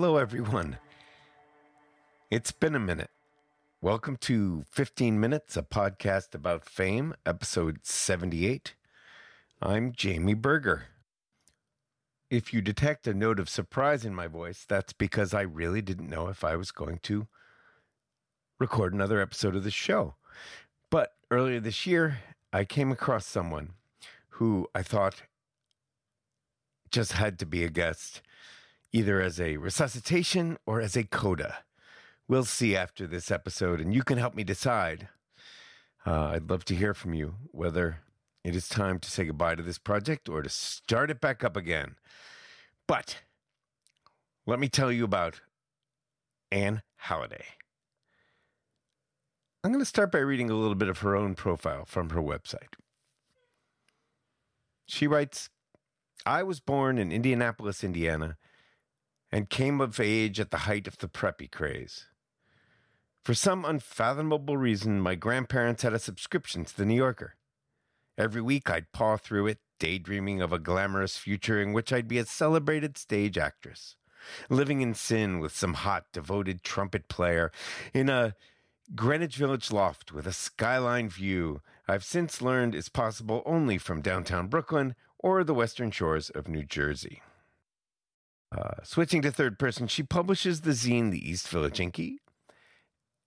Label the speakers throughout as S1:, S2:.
S1: Hello, everyone. It's been a minute. Welcome to 15 Minutes, a podcast about fame, episode 78. I'm Jamie Berger. If you detect a note of surprise in my voice, that's because I really didn't know if I was going to record another episode of the show. But earlier this year, I came across someone who I thought just had to be a guest, either as a resuscitation or as a coda. We'll see after this episode, and you can help me decide. Uh, I'd love to hear from you whether it is time to say goodbye to this project or to start it back up again. But let me tell you about Ayun Halliday. I'm going to start by reading a little bit of her own profile from her website. She writes I was born in Indianapolis, Indiana, and came of age at the height of the preppy craze. For some unfathomable reason, my grandparents had a subscription to the New Yorker. Every week I'd paw through it, daydreaming of a glamorous future in which I'd be a celebrated stage actress, living in sin with some hot, devoted trumpet player in a Greenwich Village loft with a skyline view I've since learned is possible only from downtown Brooklyn or the western shores of New Jersey. Uh, switching to third person, she publishes the zine The East Village Inky,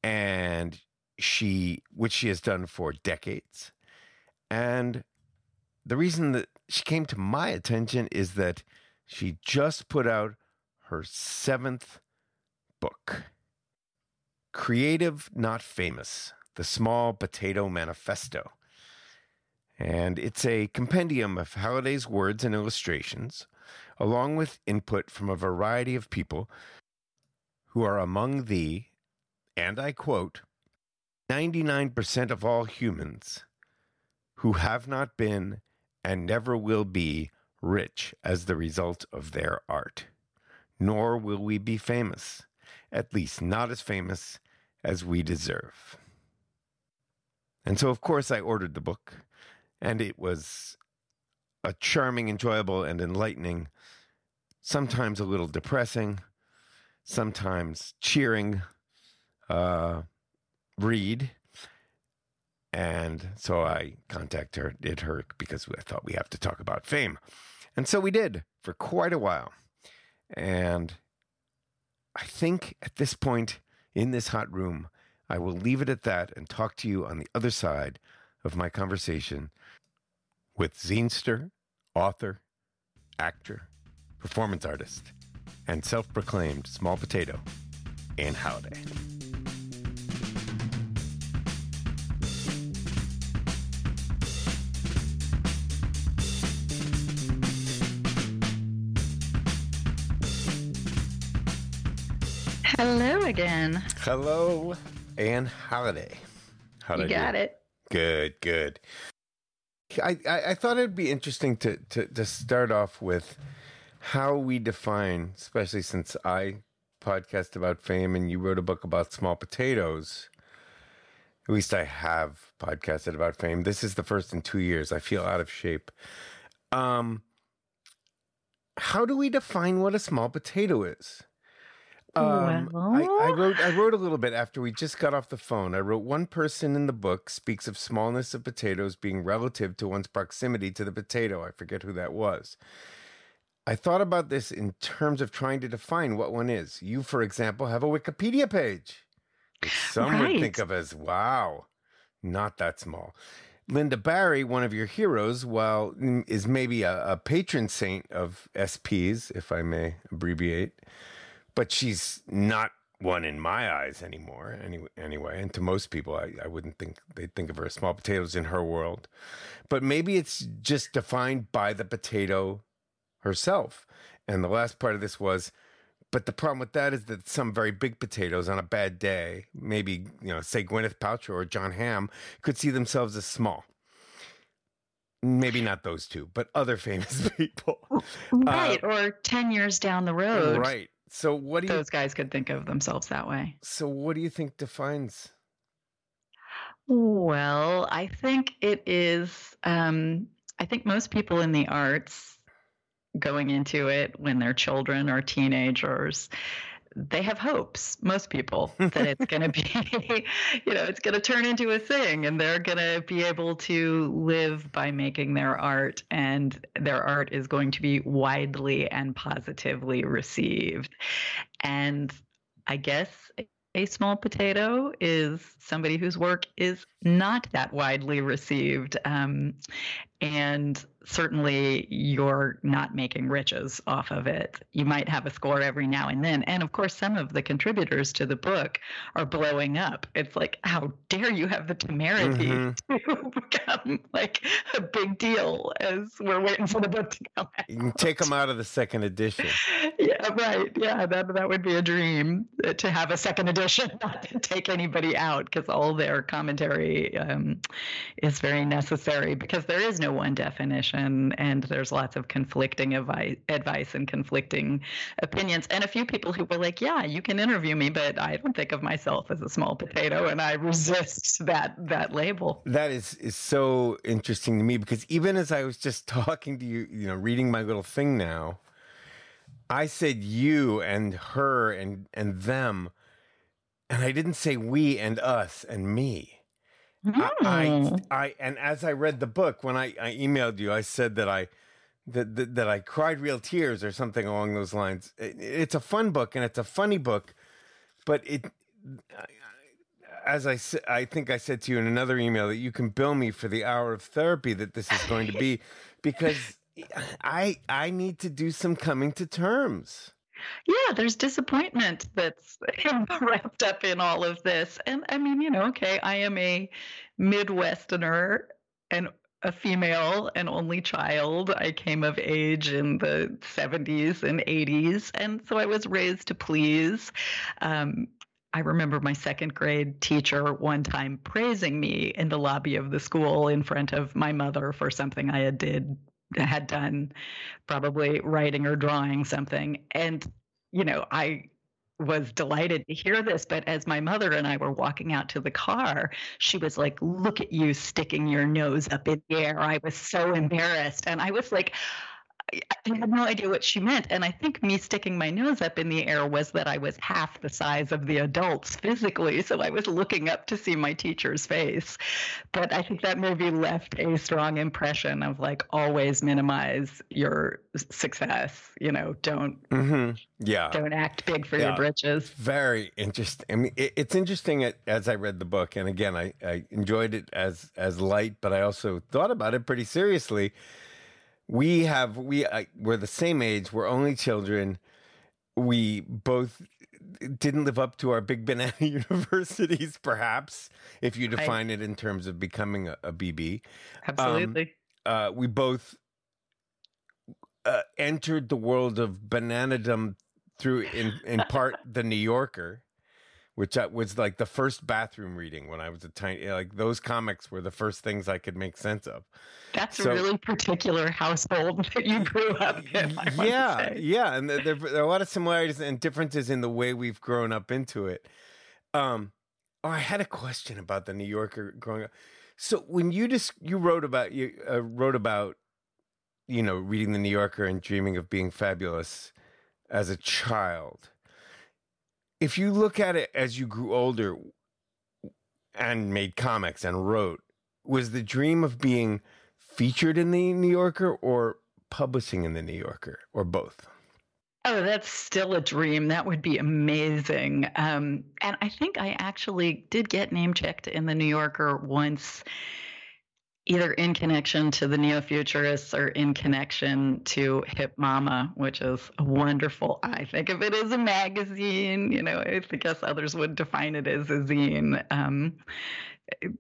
S1: and she, which she has done for decades. And the reason that she came to my attention is that she just put out her seventh book. Creative, Not Famous The Small Potato Manifesto. And it's a compendium of Halliday's words and illustrations, along with input from a variety of people who are among the, and I quote, 99% of all humans who have not been and never will be rich as the result of their art, nor will we be famous at least not as famous as we deserve. And so, of course, I ordered the book, and it was a charming, enjoyable, and enlightening, sometimes a little depressing, sometimes cheering uh, read. And so I contacted her did her, because I thought we have to talk about fame. And so we did for quite a while. And I think at this point in this hot room, I will leave it at that and talk to you on the other side of my conversation with zinester, author, actor, performance artist, and self proclaimed small potato, Ayun Halliday.
S2: Hello again.
S1: Hello, Ayun Halliday. How
S2: you got it.
S1: Good, good. I, I, I, thought it'd be interesting to, to, to start off with how we define, especially since I podcast about fame and you wrote a book about small potatoes. At least I have podcasted about fame. This is the first in two years. I feel out of shape. Um, how do we define what a small potato is? Um, well. I, I, wrote I wrote a little bit after we just got off the phone. I wrote one person in the book speaks of smallness of potatoes being relative to one's proximity to the potato. I forget who that was. I thought about this in terms of trying to define what one is. You, for example, have a Wikipedia page, which some right. would think of as wow, not that small. Lynda Barry, one of your heroes, well, is maybe a, a patron saint of SPs, if I may abbreviate but she's not one in my eyes anymore. Anyway, anyway, and to most people, I, I wouldn't think they'd think of her as small potatoes in her world. But maybe it's just defined by the potato herself. And the last part of this was, but the problem with that is that some very big potatoes on a bad day, maybe you know, say Gwyneth Paltrow or Jon Hamm, could see themselves as small. Maybe not those two, but other famous people.
S2: Right. Uh, or 10 years down the road.
S1: Right. So what do
S2: you, those guys could think of themselves that way?
S1: So what do you think defines?
S2: Well, I think it is. Um, I think most people in the arts going into it when they're children or teenagers they have hopes most people that it's going to be you know it's going to turn into a thing and they're going to be able to live by making their art and their art is going to be widely and positively received. And i guess a small potato is somebody whose work is not that widely received um, and certainly you're not making riches off of it. You might have a score every now and then. And of course, some of the contributors to the book are blowing up. It's like, how dare you have the temerity mm-hmm. to become like a big deal as we're waiting for the book to come out.
S1: You can take them out of the second edition.
S2: yeah, right. Yeah, that, that would be a dream uh, to have a second edition, not to take anybody out because all their commentary um, is very necessary because there is no one definition, and there's lots of conflicting advice, advice and conflicting opinions. And a few people who were like, "Yeah, you can interview me, but I don't think of myself as a small potato," and I resist that that label.
S1: That is is so interesting to me because even as I was just talking to you, you know, reading my little thing now, I said you and her and and them, and I didn't say we and us and me. Mm. I, hmm. I, and as I read the book, when I, I emailed you, I said that I, that, that, that I cried real tears or something along those lines. It, it's a fun book and it's a funny book, but it, as I I think I said to you in another email that you can bill me for the hour of therapy that this is going to be, because I I need to do some coming to terms.
S2: Yeah, there's disappointment that's wrapped up in all of this. And I mean, you know, okay, I am a Midwesterner and a female and only child. I came of age in the 70s and 80s. And so I was raised to please. Um, I remember my second grade teacher one time praising me in the lobby of the school in front of my mother for something I had did had done, probably writing or drawing something. And, you know, I was delighted to hear this. But as my mother and I were walking out to the car, she was like, Look at you sticking your nose up in the air. I was so embarrassed. And I was like, I had no idea what she meant. And I think me sticking my nose up in the air was that I was half the size of the adults physically. So I was looking up to see my teacher's face. But I think that movie left a strong impression of like always minimize your success. You know, don't
S1: mm-hmm. yeah
S2: don't act big for yeah. your britches.
S1: Very interesting. I mean, it, it's interesting as I read the book, and again, I, I enjoyed it as as light, but I also thought about it pretty seriously we have we uh, we're the same age. We're only children. We both didn't live up to our big banana universities, perhaps, if you define I, it in terms of becoming a, a BB.
S2: Absolutely.
S1: Um, uh, we both uh, entered the world of bananadom through, in in part, the New Yorker which was like the first bathroom reading when I was a tiny. Like those comics were the first things I could make sense of.
S2: That's so, a really particular household that you grew up in.
S1: Yeah, yeah, and there, there, are a lot of similarities and differences in the way we've grown up into it. Um, oh, I had a question about the New Yorker growing up. So when you just you wrote about you uh, wrote about you know reading the New Yorker and dreaming of being fabulous as a child if you look at it as you grew older and made comics and wrote, was the dream of being featured in the New Yorker or publishing in the New Yorker or both?
S2: Oh, that's still a dream. That would be amazing. Um, and I think I actually did get name checked in the New Yorker once either in connection to the neo-futurists or in connection to hip mama which is wonderful i think of it as a magazine. You know i guess others would define it as a zine. Um, it,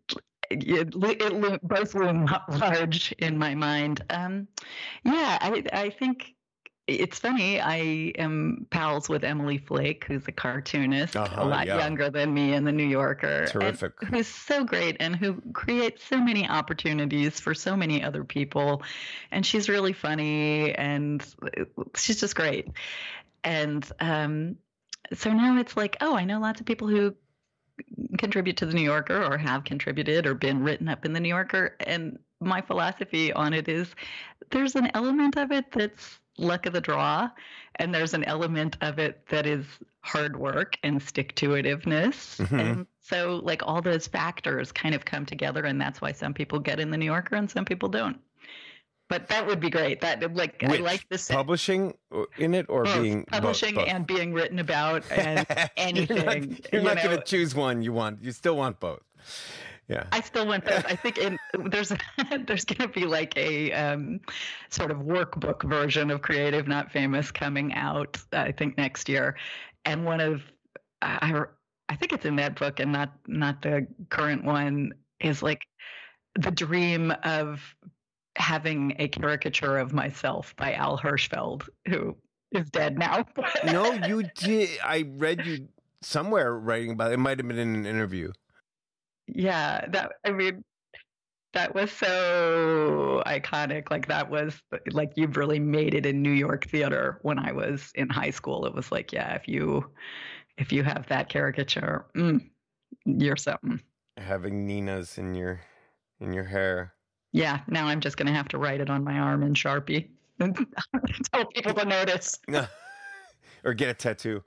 S2: it, it, both loom large in my mind. Um, yeah I, I think it's funny. I am pals with Emily Flake, who's a cartoonist, uh-huh, a lot yeah. younger than me in the New Yorker.
S1: Terrific.
S2: Who's so great and who creates so many opportunities for so many other people. And she's really funny and she's just great. And um, so now it's like, oh, I know lots of people who contribute to the New Yorker or have contributed or been written up in the New Yorker. And my philosophy on it is there's an element of it that's luck of the draw, and there's an element of it that is hard work and stick to itiveness.
S1: Mhm.
S2: And so, like, all those factors kind of come together, and that's why some people get in the New Yorker and some people don't. But that would be great. That like
S1: Which,
S2: I like this
S1: Publishing in it or
S2: both
S1: being both-
S2: publishing
S1: both?
S2: and being written about and
S1: You're not,
S2: anything,
S1: you're
S2: you
S1: not going to choose one. You want. You still want both. Yeah.
S2: I still want those. I think in, there's there's going to be like a um, sort of workbook version of Creative Not Famous coming out. I think next year, and one of I I think it's in that book and not not the current one is like the dream of having a caricature of myself by Al Hirschfeld, who is dead now.
S1: no, you did. I read you somewhere writing about it. It might have been in an interview.
S2: Yeah that i mean that was so iconic like that was like you've really made it in new york theater when i was in high school. It was like yeah if you if you have that caricature mm, you're something.
S1: Having Nina's in your in your hair.
S2: yeah now i'm just gonna have to write it on my arm in sharpie. And tell people to notice.
S1: Or get a tattoo.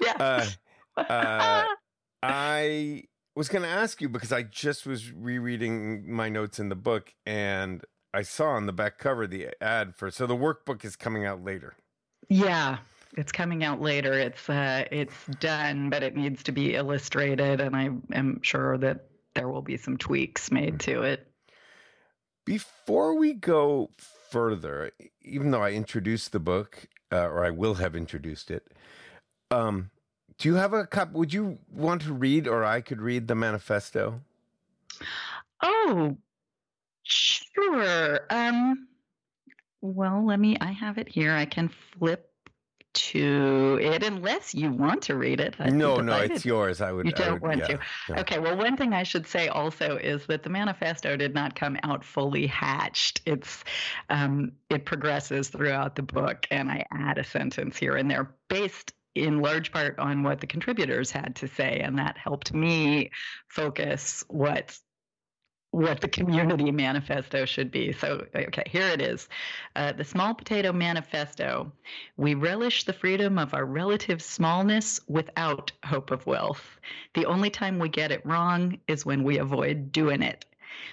S2: yeah.
S1: Uh, uh, I was going to ask you because I just was rereading my notes in the book and I saw on the back cover the ad for so the workbook is coming out later.
S2: Yeah, it's coming out later. It's uh, it's done, but it needs to be illustrated, and I am sure that there will be some tweaks made to it.
S1: Before we go further, even though I introduced the book, uh, or I will have introduced it, um, do you have a cup? Would you want to read, or I could read the manifesto?
S2: Oh, sure. Um, well, let me. I have it here. I can flip to it unless you want to read it. I'd
S1: no, no, it's yours. I would.
S2: You don't
S1: would-
S2: want
S1: yeah,
S2: to.
S1: yeah.
S2: Okay, well, one thing I should say also is that the manifesto did not come out fully hatched. It's um, it progresses throughout the book, and I add a sentence here and there based in large part on what the contributors had to say, and that helped me focus what what the community manifesto should be. So, okay, here it is. Uh, the Small Potato Manifesto. We relish the freedom of our relative smallness without hope of wealth. The only time we get it wrong is when we avoid doing it.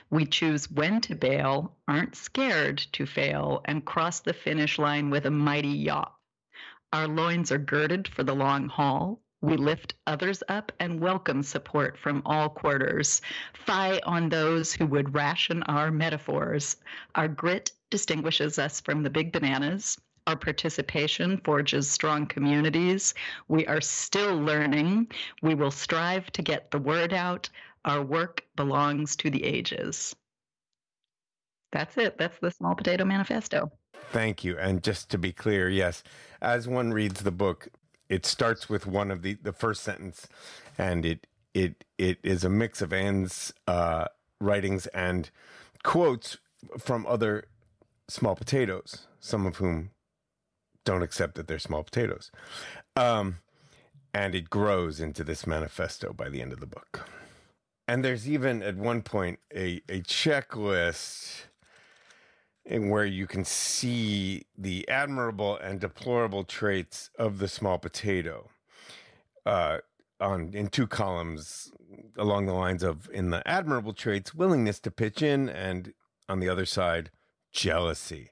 S2: We choose when to bail, aren't scared to fail, and cross the finish line with a mighty yawp. Our loins are girded for the long haul. We lift others up and welcome support from all quarters. Fie on those who would ration our metaphors. Our grit distinguishes us from the big bananas. Our participation forges strong communities. We are still learning. We will strive to get the word out. Our work belongs to the ages. That's it. That's the Small Potato Manifesto.
S1: Thank you. And just to be clear, yes, as one reads the book, it starts with one of the the first sentence, and it it it is a mix of Ayun's uh, writings and quotes from other small potatoes, some of whom don't accept that they're small potatoes, um, and it grows into this manifesto by the end of the book. And there's even at one point a a checklist in where you can see the admirable and deplorable traits of the small potato uh, on in two columns along the lines of in the admirable traits willingness to pitch in and on the other side jealousy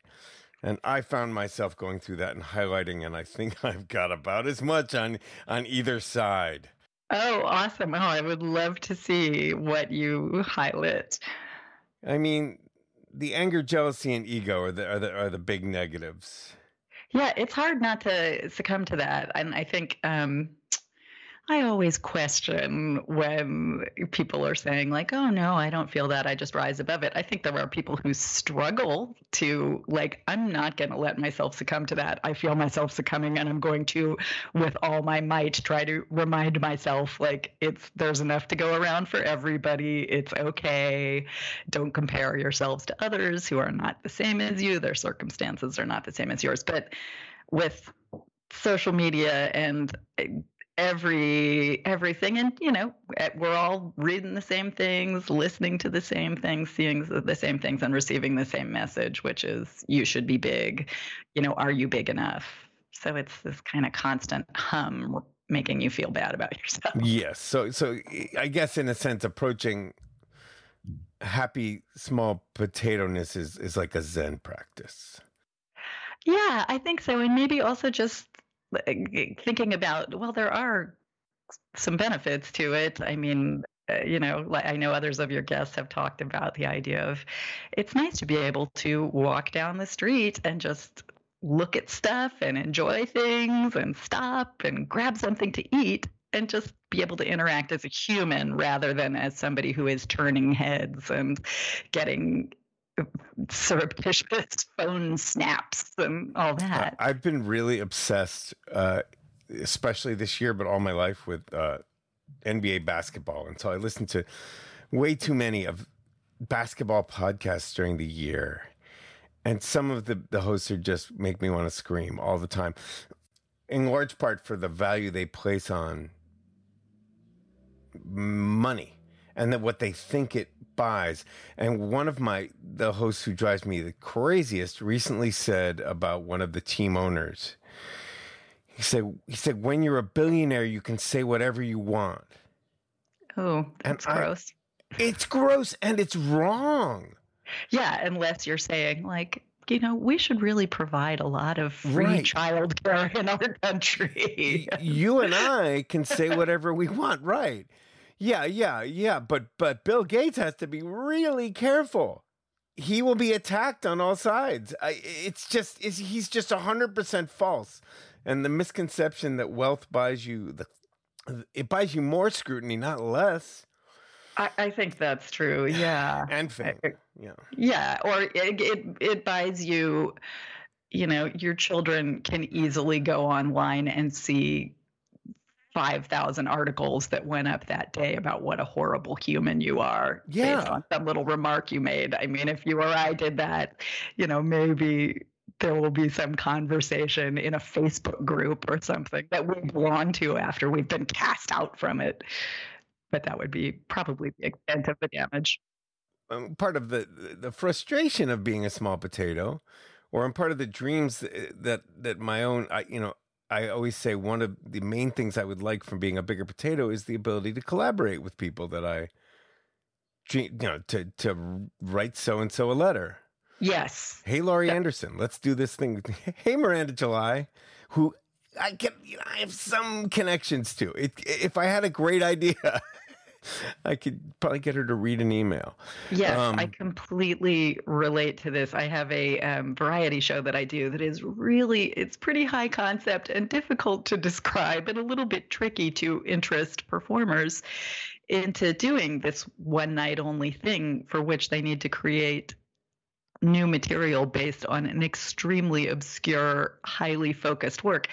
S1: and i found myself going through that and highlighting and i think i've got about as much on on either side
S2: Oh, awesome. Oh, I would love to see what you highlight.
S1: i mean the anger jealousy and ego are the are the, are the big negatives
S2: Yeah, it's hard not to succumb to that. And I think um, I always question when people are saying, like, oh, no, I don't feel that. I just rise above it. I think there are people who struggle to, like, I'm not going to let myself succumb to that. I feel myself succumbing, and I'm going to, with all my might, try to remind myself, like, it's there's enough to go around for everybody. It's okay. Don't compare yourselves to others who are not the same as you. Their circumstances are not the same as yours. But with social media and every everything. And you know eh, we're all reading the same things listening to the same things seeing the same things and receiving the same message which is you should be big. You know are you big enough? So it's this kind of constant hum making you feel bad about yourself.
S1: Yes. So so i guess in a sense approaching happy small potato ness is is like a zen practice.
S2: Yeah i think so. And maybe also just thinking about well there are some benefits to it. I mean uh, you know i know others of your guests have talked about the idea of it's nice to be able to walk down the street and just look at stuff and enjoy things and stop and grab something to eat and just be able to interact as a human rather than as somebody who is turning heads and getting surreptitious phone snaps and all that.
S1: I've been really obsessed, uh, especially this year, but all my life with uh, NBA basketball. And so I listened to way too many of basketball podcasts during the year. And some of the, the hosts are just make me want to scream all the time, in large part for the value they place on money and that what they think it buys. And one of my the hosts who drives me the craziest recently said about one of the team owners. He said he said when you're a billionaire you can say whatever you want.
S2: Oh, that's and gross.
S1: I, it's gross and it's wrong.
S2: Yeah, unless you're saying like you know, we should really provide a lot of free right. child care in our country.
S1: you and I can say whatever we want, right? Yeah, yeah, yeah. But but Bill Gates has to be really careful. He will be attacked on all sides. I, it's just it's, he's just hundred percent false. And the misconception that wealth buys you the it buys you more scrutiny, not less.
S2: I, I think that's true. Yeah,
S1: and fame. Yeah,
S2: yeah. Or it, it it buys you. You know, your children can easily go online and see 5,000 articles that went up that day about what a horrible human you are
S1: yeah.
S2: based on some little remark you made. I mean, if you or I did that, you know, maybe there will be some conversation in a Facebook group or something that we belong to after we've been cast out from it. But that would be probably the extent of the damage.
S1: Um, part of the the frustration of being a small potato, or I'm part of the dreams that that my own, I, you know, I always say one of the main things I would like from being a bigger potato is the ability to collaborate with people that I, you know, to to write so and so a letter.
S2: Yes.
S1: Hey, Laurie yeah. Anderson, let's do this thing. Hey, Miranda July, who I get, you know, I have some connections to. It, if I had a great idea, I could probably get her to read an email.
S2: Yes, um, I completely relate to this. I have a um, variety show that I do that is really it's pretty high concept and difficult to describe and a little bit tricky to interest performers into doing this one night only thing for which they need to create new material based on an extremely obscure, highly focused work.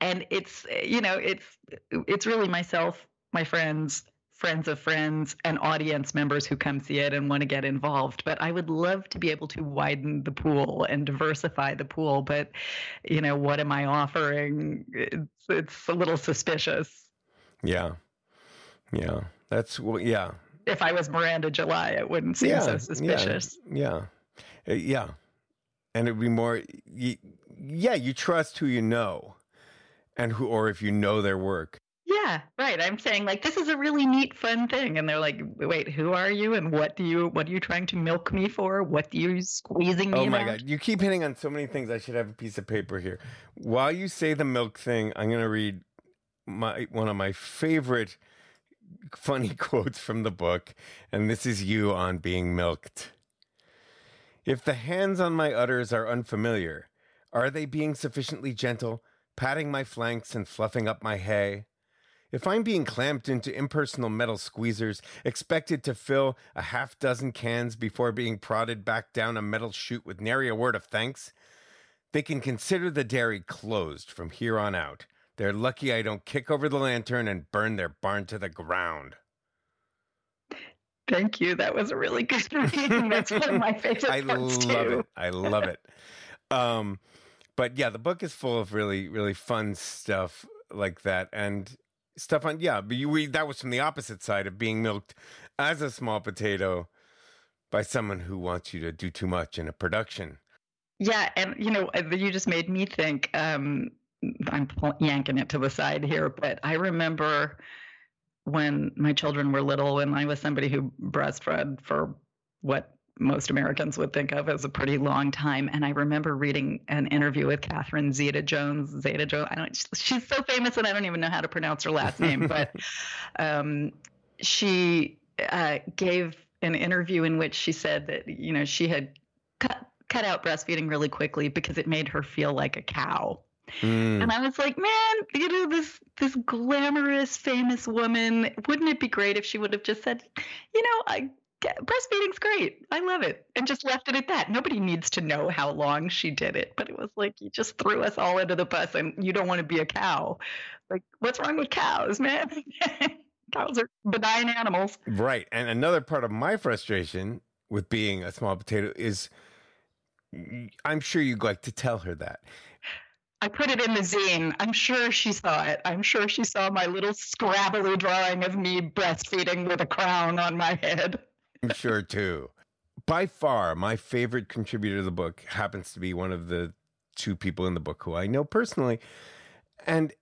S2: And it's you know, it's it's really myself, my friends, friends of friends and audience members who come see it and want to get involved. But i would love to be able to widen the pool and diversify the pool. But you know what am i offering? It's, it's a little suspicious.
S1: Yeah. Yeah. That's well yeah.
S2: If i was miranda july it wouldn't seem yeah, so suspicious.
S1: yeah. Yeah, uh, yeah. and it'd be more yeah you trust who you know and who or if you know their work
S2: yeah, right. I'm saying like this is a really neat, fun thing, and they're like, "Wait, who are you? And what do you? What are you trying to milk me for? What are you squeezing me?"
S1: Oh my about? god, you keep hitting on so many things. I should have a piece of paper here. While you say the milk thing, I'm going to read my one of my favorite funny quotes from the book, and this is you on being milked. If the hands on my udders are unfamiliar, are they being sufficiently gentle, patting my flanks and fluffing up my hay? If I'm being clamped into impersonal metal squeezers, expected to fill a half dozen cans before being prodded back down a metal chute with nary a word of thanks, they can consider the dairy closed from here on out. They're lucky I don't kick over the lantern and burn their barn to the ground.
S2: Thank you. That was a really good reading. That's one of my favorite I
S1: love
S2: too.
S1: it. I love it. Um, but yeah, the book is full of really, really fun stuff like that. And stuff on. Yeah, but you, we that was from the opposite side of being milked as a small potato by someone who wants you to do too much in a production.
S2: Yeah, and you know, uh, you just made me think. Um, I'm yanking it to the side here, but I remember when my children were little, and I was somebody who breastfed for what most Americans would think of as a pretty long time. And I remember reading an interview with Catherine Zeta Jones. Zeta Jones, I don't. She's so famous, and I don't even know how to pronounce her last name. but um, she uh, gave an interview in which she said that you know she had cut cut out breastfeeding really quickly because it made her feel like a cow. Mm. And I was like, man, you know, this this glamorous, famous woman. Wouldn't it be great if she would have just said, you know, I breastfeeding's great. I love it. And just left it at that. Nobody needs to know how long she did it. But it was like you just threw us all into the bus and you don't want to be a cow. Like, what's wrong with cows, man? cows are benign animals.
S1: Right. And another part of my frustration with being a small potato is I'm sure you'd like to tell her that.
S2: I put it in the zine. I'm sure she saw it. I'm sure she saw my little scrabbly drawing of me breastfeeding with a crown on my head.
S1: I'm sure too. By far, my favorite contributor to the book happens to be one of the two people in the book who I know personally. And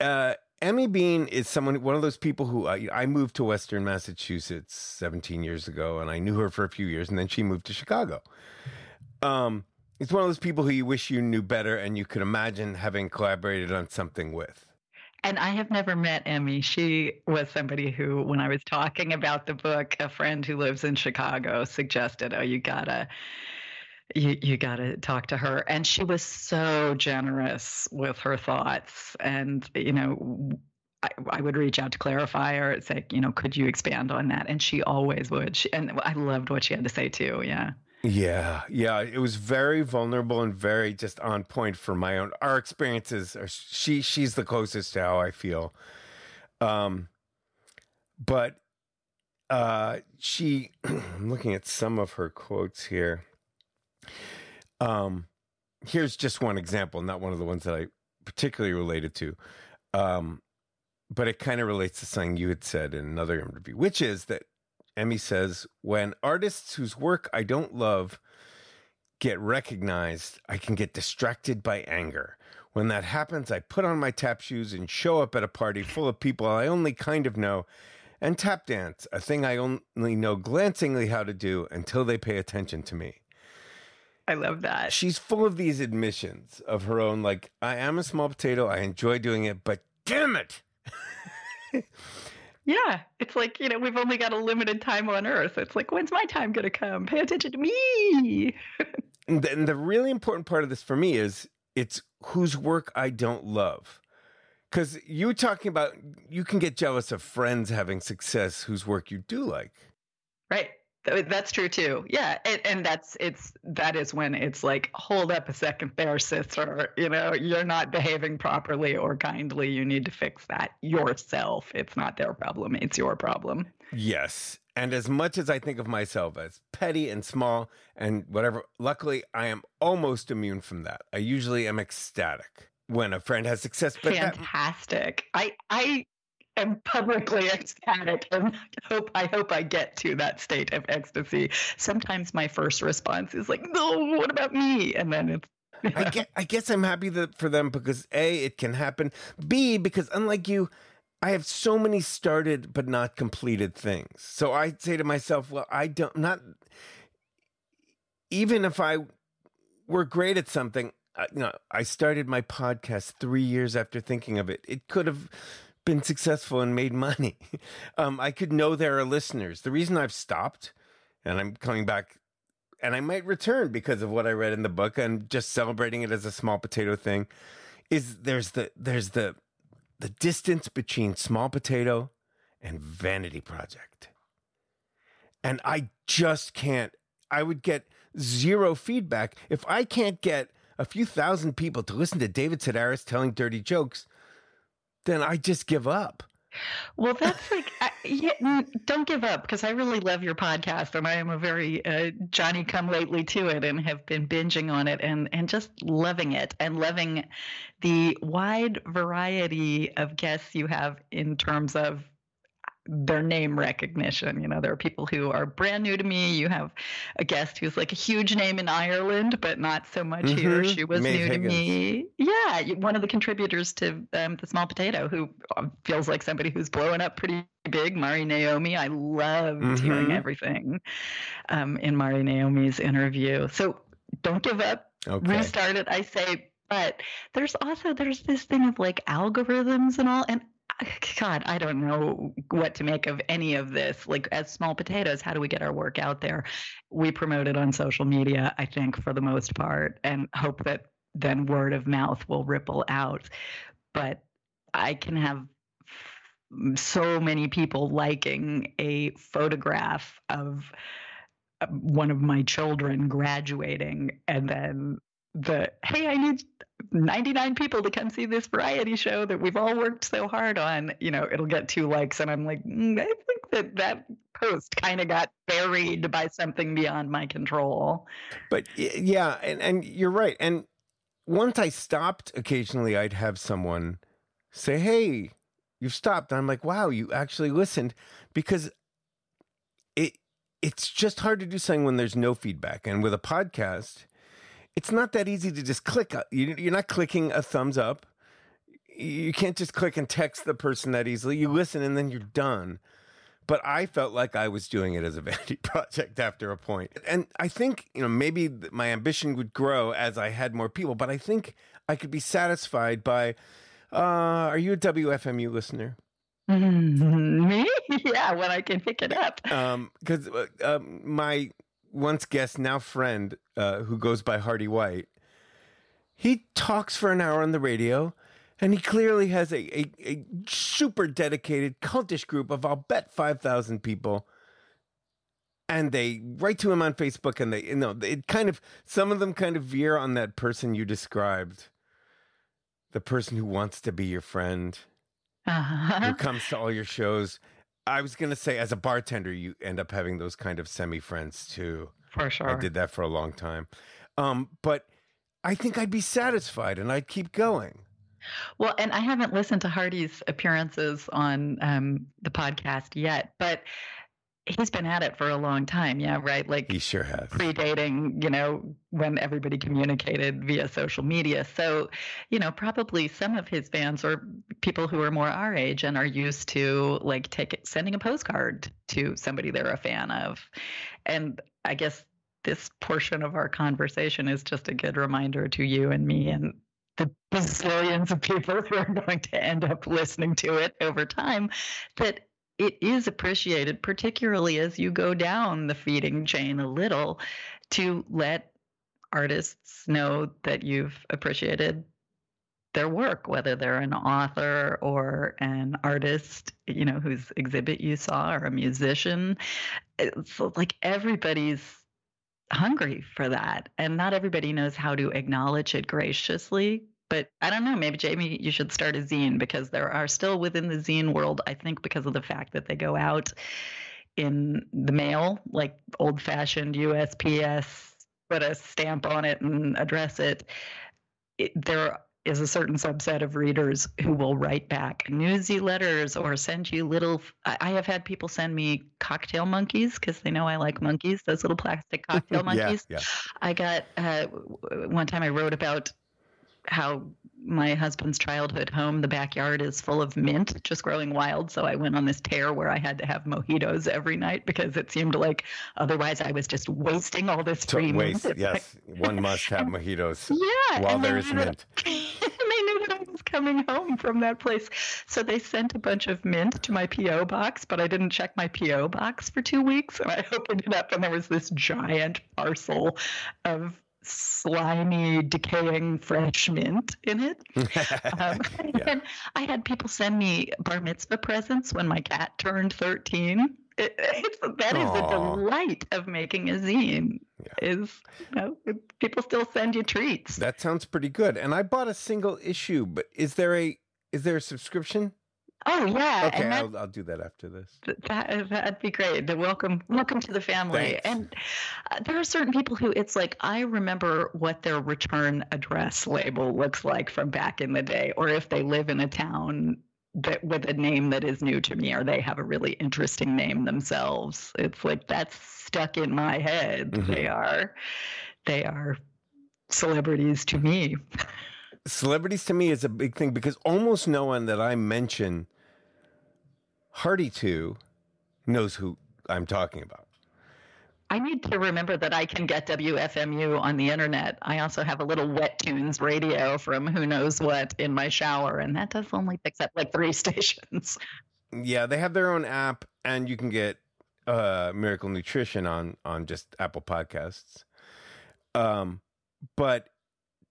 S1: uh, Emmy Bean is someone, one of those people who I, I moved to Western Massachusetts 17 years ago, and I knew her for a few years, and then she moved to Chicago. Um, it's one of those people who you wish you knew better and you could imagine having collaborated on something with.
S2: And I have never met Emmy. She was somebody who, when I was talking about the book, a friend who lives in Chicago suggested, "Oh, you gotta, you you gotta talk to her." And she was so generous with her thoughts, and you know. I, I would reach out to clarify or say, you know, could you expand on that? And she always would. She, and I loved what she had to say too. Yeah.
S1: Yeah, yeah, it was very vulnerable and very just on point for my own. Our experiences are she she's the closest to how I feel. Um but uh she I'm looking at some of her quotes here. Um here's just one example, not one of the ones that I particularly related to. Um but it kind of relates to something you had said in another interview, which is that Emmy says, when artists whose work I don't love get recognized, I can get distracted by anger. When that happens, I put on my tap shoes and show up at a party full of people I only kind of know and tap dance, a thing I only know glancingly how to do until they pay attention to me.
S2: I love that.
S1: She's full of these admissions of her own, like, I am a small potato, I enjoy doing it, but damn it.
S2: Yeah, it's like, you know, we've only got a limited time on earth. It's like, when's my time going to come? Pay attention to me.
S1: and, the, and the really important part of this for me is it's whose work I don't love. Because you were talking about you can get jealous of friends having success whose work you do like.
S2: Right. That's true too. Yeah, and, and, that's it's that is when it's like, hold up a second, there, sister. You know, you're not behaving properly or kindly. You need to fix that yourself. It's not their problem. It's your problem.
S1: Yes, and as much as I think of myself as petty and small and whatever, luckily I am almost immune from that. I usually am ecstatic when a friend has success.
S2: But Fantastic. That... I I am publicly ecstatic and hope I hope I get to that state of ecstasy. Sometimes my first response is like, "No, what about me?" And then it's
S1: I guess, I guess I'm happy that for them because A, it can happen. B, because unlike you, I have so many started but not completed things. So I say to myself, well, I don't not even if I were great at something, you know, I started my podcast 3 years after thinking of it. It could have been successful and made money. Um, I could know there are listeners. The reason I've stopped and I'm coming back and I might return because of what I read in the book and just celebrating it as a small potato thing is there's the there's the the distance between small potato and vanity project. And I just can't I would get zero feedback if I can't get a few thousand people to listen to David Sedaris telling dirty jokes then I just give up.
S2: Well, that's like, I, yeah, don't give up because I really love your podcast and I am a very uh, Johnny come lately to it and have been binging on it and, and just loving it and loving the wide variety of guests you have in terms of their name recognition. You know, there are people who are brand new to me. You have a guest who's like a huge name in Ireland, but not so much mm-hmm. here. She was Maeve new Higgins. to me. Yeah, one of the contributors to um, the Small Potato, who um, feels like somebody who's blowing up pretty big. Mari Naomi. I loved mm-hmm. hearing everything um, in Mari Naomi's interview. So don't give up. Okay. Restart it. I say but there's also there's this thing of like algorithms and all and God, I don't know what to make of any of this. Like, as small potatoes, how do we get our work out there? We promote it on social media, I think, for the most part, and hope that then word of mouth will ripple out. But I can have so many people liking a photograph of uh, one of my children graduating and then the hey i need 99 people to come see this variety show that we've all worked so hard on, you know, it'll get two likes. And I'm like, mm, I think that that post kind of got buried by something beyond my control.
S1: But yeah, and, and you're right. And once I stopped, occasionally I'd have someone say, Hey, you've stopped. And I'm like, wow, you actually listened because it it's just hard to do something when there's no feedback. And with a podcast, it's not that easy to just click. You're not clicking a thumbs up. You can't just click and text the person that easily. You listen and then you're done. But I felt like I was doing it as a vanity project after a point. And I think, you know, maybe my ambition would grow as I had more people, but I think I could be satisfied by uh, are you a WFMU listener?
S2: Me? Yeah, when I can pick it up.
S1: Because um, uh, um, my once guest, now friend, uh, who goes by Hardy White, he talks for an hour on the radio, and he clearly has a, a, a super dedicated cultish group of, I'll bet, 5,000 people. And they write to him on Facebook, and they, you know, it kind of, some of them kind of veer on that person you described the person who wants to be your friend, uh-huh. who comes to all your shows I was gonna say, as a bartender, you end up having those kind of semi friends too.
S2: For sure,
S1: I did that for a long time. Um, but I think I'd be satisfied, and I'd keep going.
S2: Well, and I haven't listened to Hardy's appearances on um, the podcast yet, but he's been at it for a long time yeah right? Like
S1: he sure has.
S2: predating you know when everybody communicated via social media. So you know probably some of his fans are people who are more our age and are used to like take it, sending a postcard to somebody they're a fan of. And i guess this portion of our conversation is just a good reminder to you and me and the bazillions of people who are going to end up listening to it over time that it is appreciated, particularly as you go down the feeding chain a little, to let artists know that you've appreciated their work, whether they're an author or an artist, you know, whose exhibit you saw or a musician. It's like everybody's hungry for that. And not everybody knows how to acknowledge it graciously but I don't know. Maybe Jamie, you should start a zine because there are still within the zine world. I think because of the fact that they go out in the mail, like old-fashioned USPS, put a stamp on it and address it. it there is a certain subset of readers who will write back newsy letters or send you little i have had people send me cocktail monkeys because they know i like monkeys those little plastic cocktail monkeys
S1: yeah, yeah.
S2: i got uh, one time i wrote about how my husband's childhood home, the backyard is full of mint just growing wild. So I went on this tear where I had to have mojitos every night because it seemed like otherwise I was just wasting all this free
S1: to waste, mint. Yes, one must have mojitos. Yeah, while there is mint.
S2: and they knew that I was coming home from that place, so they sent a bunch of mint to my PO box, but I didn't check my PO box for two weeks, and I opened it up and there was this giant parcel of slimy, decaying fresh mint in it. um, yeah. And I had people send me bar mitzvah presents when my cat turned 13. It, it's, that is the delight of making a zine. Yeah. Is you know people still send you treats.
S1: That sounds pretty good. And I bought a single issue, but is there a is there a subscription?
S2: Oh yeah,
S1: Okay,
S2: that,
S1: I'll, I'll do that after this.
S2: that that'd be great. The welcome, welcome to the family.
S1: Thanks.
S2: And uh, there are certain people who it's like I remember what their return address label looks like from back in the day, or if they live in a town that with a name that is new to me, or they have a really interesting name themselves. It's like that's stuck in my head.
S1: Mhm.
S2: They are, they are celebrities to me.
S1: Celebrities to me is a big thing because almost no one that I mention Hardy to knows who I'm talking about.
S2: I need to remember that I can get WFMU on the internet. I also have a little Wet Tunes radio from who knows what in my shower, and that does only pick up like three stations.
S1: Yeah, they have their own app, and you can get uh, Miracle Nutrition on on just Apple Podcasts. Um, but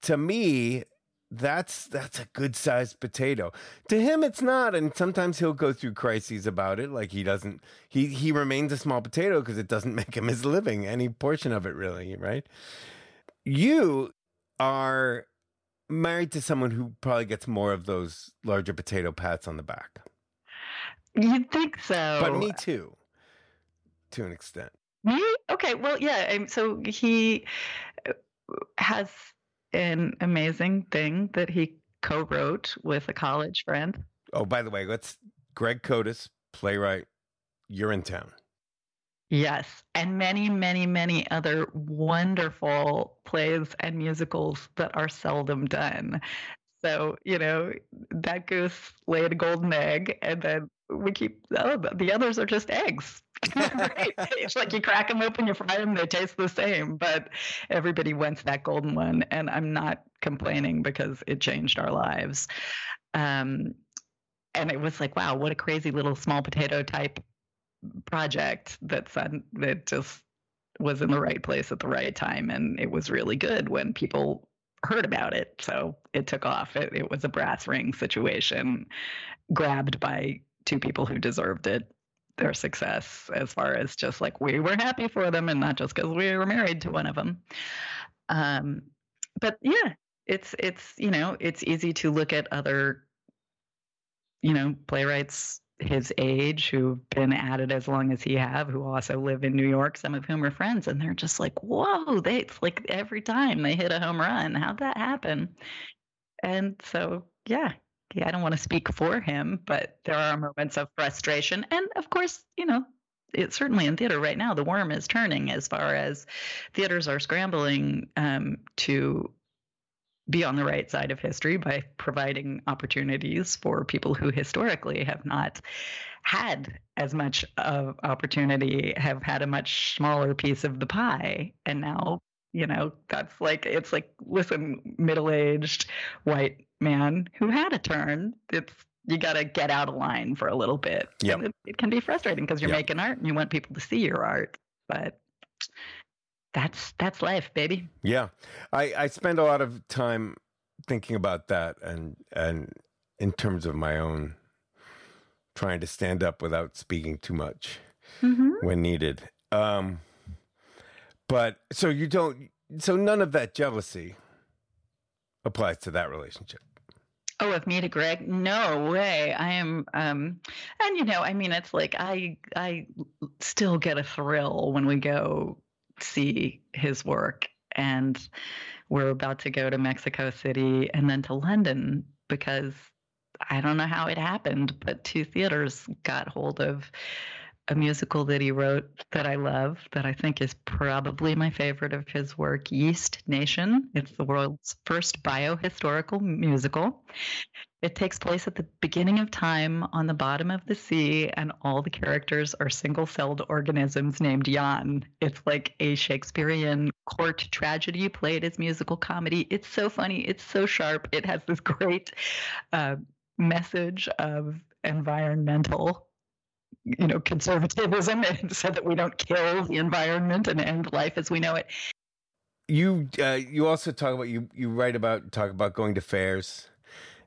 S1: to me, that's that's a good sized potato. To him, it's not, and sometimes he'll go through crises about it. Like he doesn't, he he remains a small potato because it doesn't make him his living, any portion of it, really, right? You are married to someone who probably gets more of those larger potato pats on the back.
S2: You'd think so.
S1: But me too, to an extent.
S2: Me? Okay. Well, yeah. So he uh, has an amazing thing that he co-wrote with a college friend.
S1: Oh, by the way, let's Greg Kotis, playwright. Urinetown.
S2: Yes, and many, many, many other wonderful plays and musicals that are seldom done. So, you know, that goose laid a golden egg, and then we keep, oh, the- the others are just eggs. right? It's like you crack them open, you fry them, they taste the same, but everybody wants that golden one. And I'm not complaining because it changed our lives. Um, and it was like, wow, what a crazy little small potato type project that sun that just was in the right place at the right time and it was really good when people heard about it so it took off it, it was a brass ring situation grabbed by two people who deserved it their success as far as just like we were happy for them and not just because we were married to one of them um but yeah it's it's you know it's easy to look at other you know playwrights his age who've been at it as long as he have who also live in new york some of whom are friends and they're just like whoa they it's like every time they hit a home run. How'd that happen? And so yeah yeah i don't want to speak for him but there are moments of frustration and of course you know it's certainly in theater right now the worm is turning as far as theaters are scrambling um, to be on the right side of history by providing opportunities for people who historically have not had as much of opportunity, have had a much smaller piece of the pie. And now, you know, that's like, it's like, listen, middle aged white man who had a turn. It's, you got to get out of line for a little bit.
S1: Yep.
S2: And It, it can be frustrating because you're
S1: Yep.
S2: making art and you want people to see your art. But that's that's life, baby.
S1: Yeah, I I spend a lot of time thinking about that, and and in terms of my own trying to stand up without speaking too much
S2: Mm-hmm.
S1: when needed. Um, but so you don't. So none of that jealousy applies to that relationship.
S2: Oh, of me to Greg? No way. I am um and you know, I mean it's like I I still get a thrill when we go see his work and we're about to go to Mexico City and then to London because I don't know how it happened, but two theaters got hold of a musical that he wrote that I love, that I think is probably my favorite of his work, Yeast Nation. It's the world's first biohistorical musical. It takes place at the beginning of time on the bottom of the sea, and all the characters are single celled organisms named Jan. It's like a Shakespearean court tragedy played as musical comedy. It's so funny. It's so sharp. It has this great uh, message of environmental you know conservatism and so that we don't kill the environment and end life as we know it.
S1: You uh, you also talk about you you write about talk about going to fairs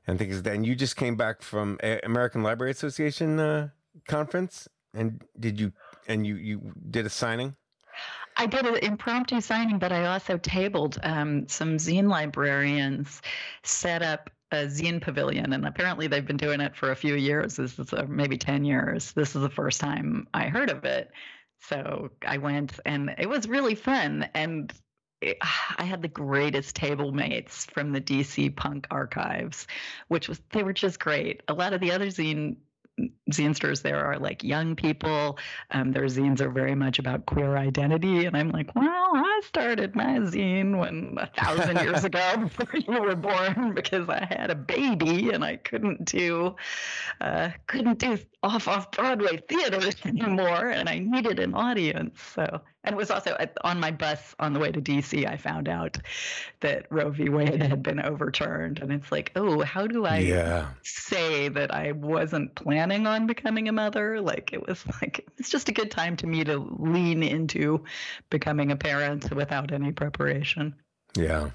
S1: and things then you just came back from a American Library Association uh, conference, and did you and you you did a signing?
S2: I did an impromptu signing, but I also tabled um, some zine librarians set up a zine pavilion, and apparently they've been doing it for a few years. This is a, maybe 10 years. This is the first time I heard of it. So I went and it was really fun. And I had the greatest table mates from the DC punk archives, which was, they were just great. A lot of the other zine zinesters there are like young people. Um, their zines are very much about queer identity. And I'm like, well, I started my zine when a thousand years ago before you were born because I had a baby and I couldn't do uh, couldn't do off off Broadway theater anymore, and I needed an audience. So and it was also on my bus on the way to DC, I found out that Roe v. Wade had been overturned. And it's like, oh, how do I yeah. say that I wasn't planning on becoming a mother? Like, it was like, it's just a good time to me to lean into becoming a parent without any preparation.
S1: Yeah.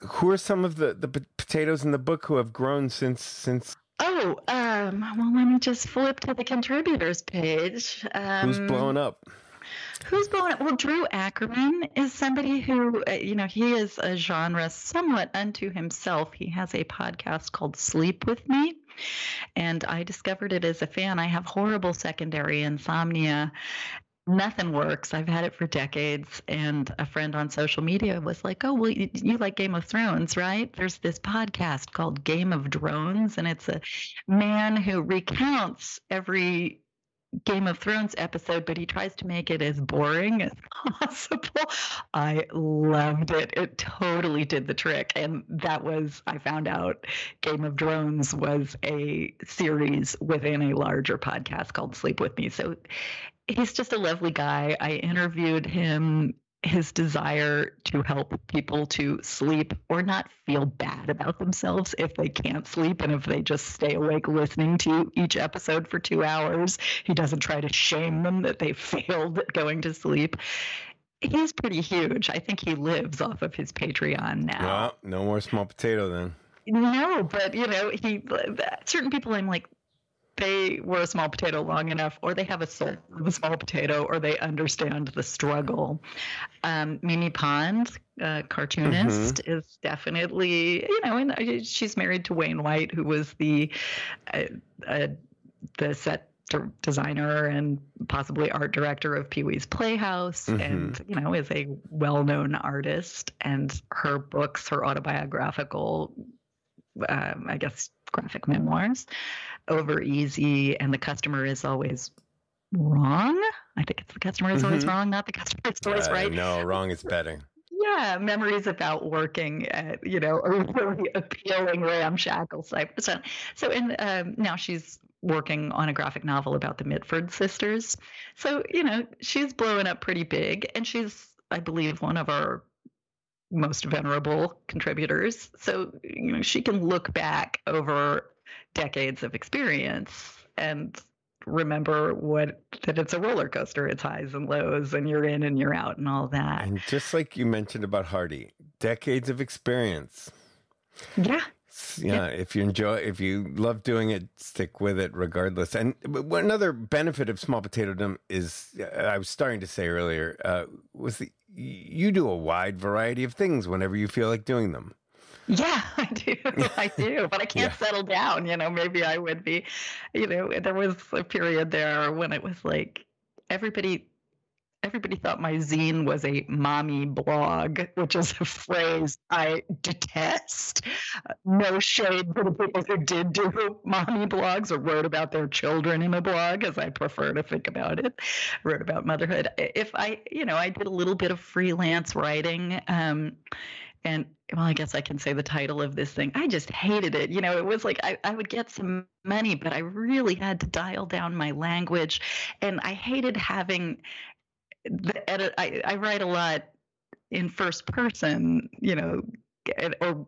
S1: Who are some of the, the potatoes in the book who have grown since since
S2: Oh, um, well, let me just flip to the contributors page. Um,
S1: Who's blowing up?
S2: Who's blowing up? Well, Drew Ackerman is somebody who, uh, you know, he is a genre somewhat unto himself. He has a podcast called Sleep with Me. And I discovered it as a fan. I have horrible secondary insomnia nothing works. I've had it for decades. And a friend on social media was like, Oh, well, you, you, like Game of Thrones, right? There's this podcast called Game of Drones, and it's a man who recounts every Game of Thrones episode, but he tries to make it as boring as possible. I loved it. It totally did the trick. And that was, I found out Game of Drones was a series within a larger podcast called Sleep With Me. So he's just a lovely guy. I interviewed him his desire to help people to sleep or not feel bad about themselves if they can't sleep and if they just stay awake listening to each episode for two hours. He doesn't try to shame them that they failed at going to sleep. He's pretty huge. I think he lives off of his Patreon now.
S1: Well, no more small potato then.
S2: No, but you know, he certain people I'm like, they were a small potato long enough, or they have a soul of a small potato, or they understand the struggle. Um, Mimi Pond, uh, cartoonist, mm-hmm. is definitely, you know, and uh, she's married to Wayne White, who was the uh, uh, the set designer and possibly art director of Pee Wee's Playhouse, mm-hmm. and you know, is a well-known artist. And her books, her autobiographical, um, I guess, graphic memoirs over easy and the customer is always wrong. I think it's the customer is mm-hmm. always wrong, not the customer is always uh, right.
S1: No, wrong is betting.
S2: Yeah, memories about working at you know a really appealing ramshackle site. So, so in um, now she's working on a graphic novel about the Mitford sisters. So you know she's blowing up pretty big, and she's I believe one of our most venerable contributors. So you know she can look back over decades of experience and remember what that it's a roller coaster. It's highs and lows and you're in and you're out and all that.
S1: And just like you mentioned about hardy decades of experience.
S2: Yeah.
S1: Yeah, if you enjoy if you love doing it stick with it regardless. And another benefit of small potato dum is uh, i was starting to say earlier uh, was the you do a wide variety of things whenever you feel like doing them
S2: yeah, I do. I do. But I can't yeah. settle down. You know, maybe I would be, you know, there was a period there when it was like everybody everybody thought my zine was a mommy blog, which is a phrase I detest. No shade for the people who did do mommy blogs or wrote about their children in a blog, as I prefer to think about it. Wrote about motherhood. If I, you know, I did a little bit of freelance writing. Um, and well, I guess I can say the title of this thing. I just hated it. You know, it was like I, I would get some money, but I really had to dial down my language. And I hated having the edit. I, I write a lot in first person, you know, or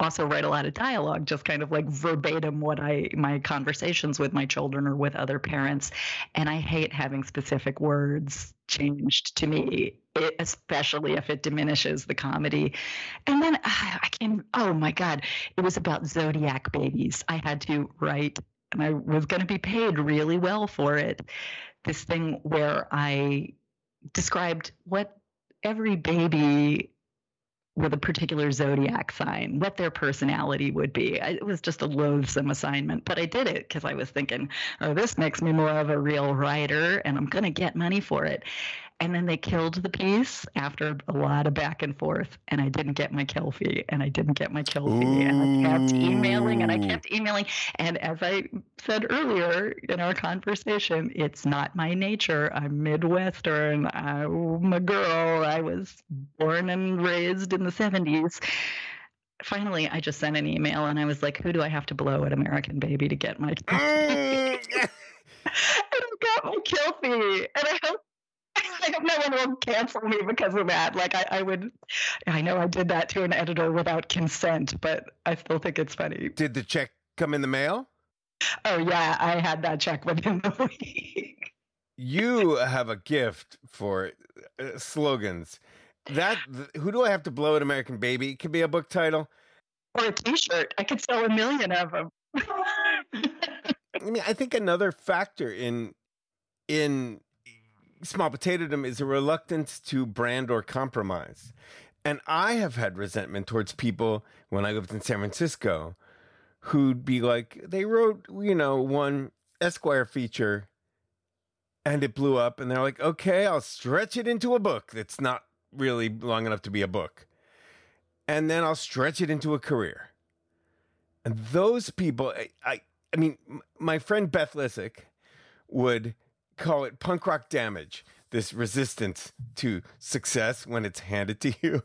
S2: also write a lot of dialogue just kind of like verbatim what i my conversations with my children or with other parents and i hate having specific words changed to me it, especially if it diminishes the comedy and then uh, i can oh my god it was about zodiac babies i had to write and i was going to be paid really well for it this thing where i described what every baby with a particular zodiac sign, what their personality would be. It was just a loathsome assignment, but I did it because I was thinking, oh, this makes me more of a real writer and I'm going to get money for it. And then they killed the piece after a lot of back and forth, and I didn't get my kill fee, and I didn't get my kill fee, and I kept emailing, and I kept emailing. And as I said earlier in our conversation, it's not my nature. I'm Midwestern. I'm a girl. I was born and raised in the 70s finally I just sent an email and I was like, who do I have to blow at American Baby to get my kill fee? Mm. and I got my kill fee. And I hope I hope no one will cancel me because of that. Like I, I would, I know I did that to an editor without consent, but I still think it's funny.
S1: Did the check come in the mail?
S2: Oh yeah, I had that check within the week.
S1: You have a gift for uh, slogans. That who do I have to blow at American Baby? It could be a book title
S2: or a T-shirt. I could sell a million of them.
S1: I mean, I think another factor in in small potatoedom is a reluctance to brand or compromise. And I have had resentment towards people when I lived in San Francisco who'd be like, they wrote, you know, one Esquire feature and it blew up. And they're like, okay, I'll stretch it into a book that's not really long enough to be a book. And then I'll stretch it into a career. And those people, I, I, I mean, my friend Beth Lisick would call it punk rock damage. This resistance to success when it's handed to you.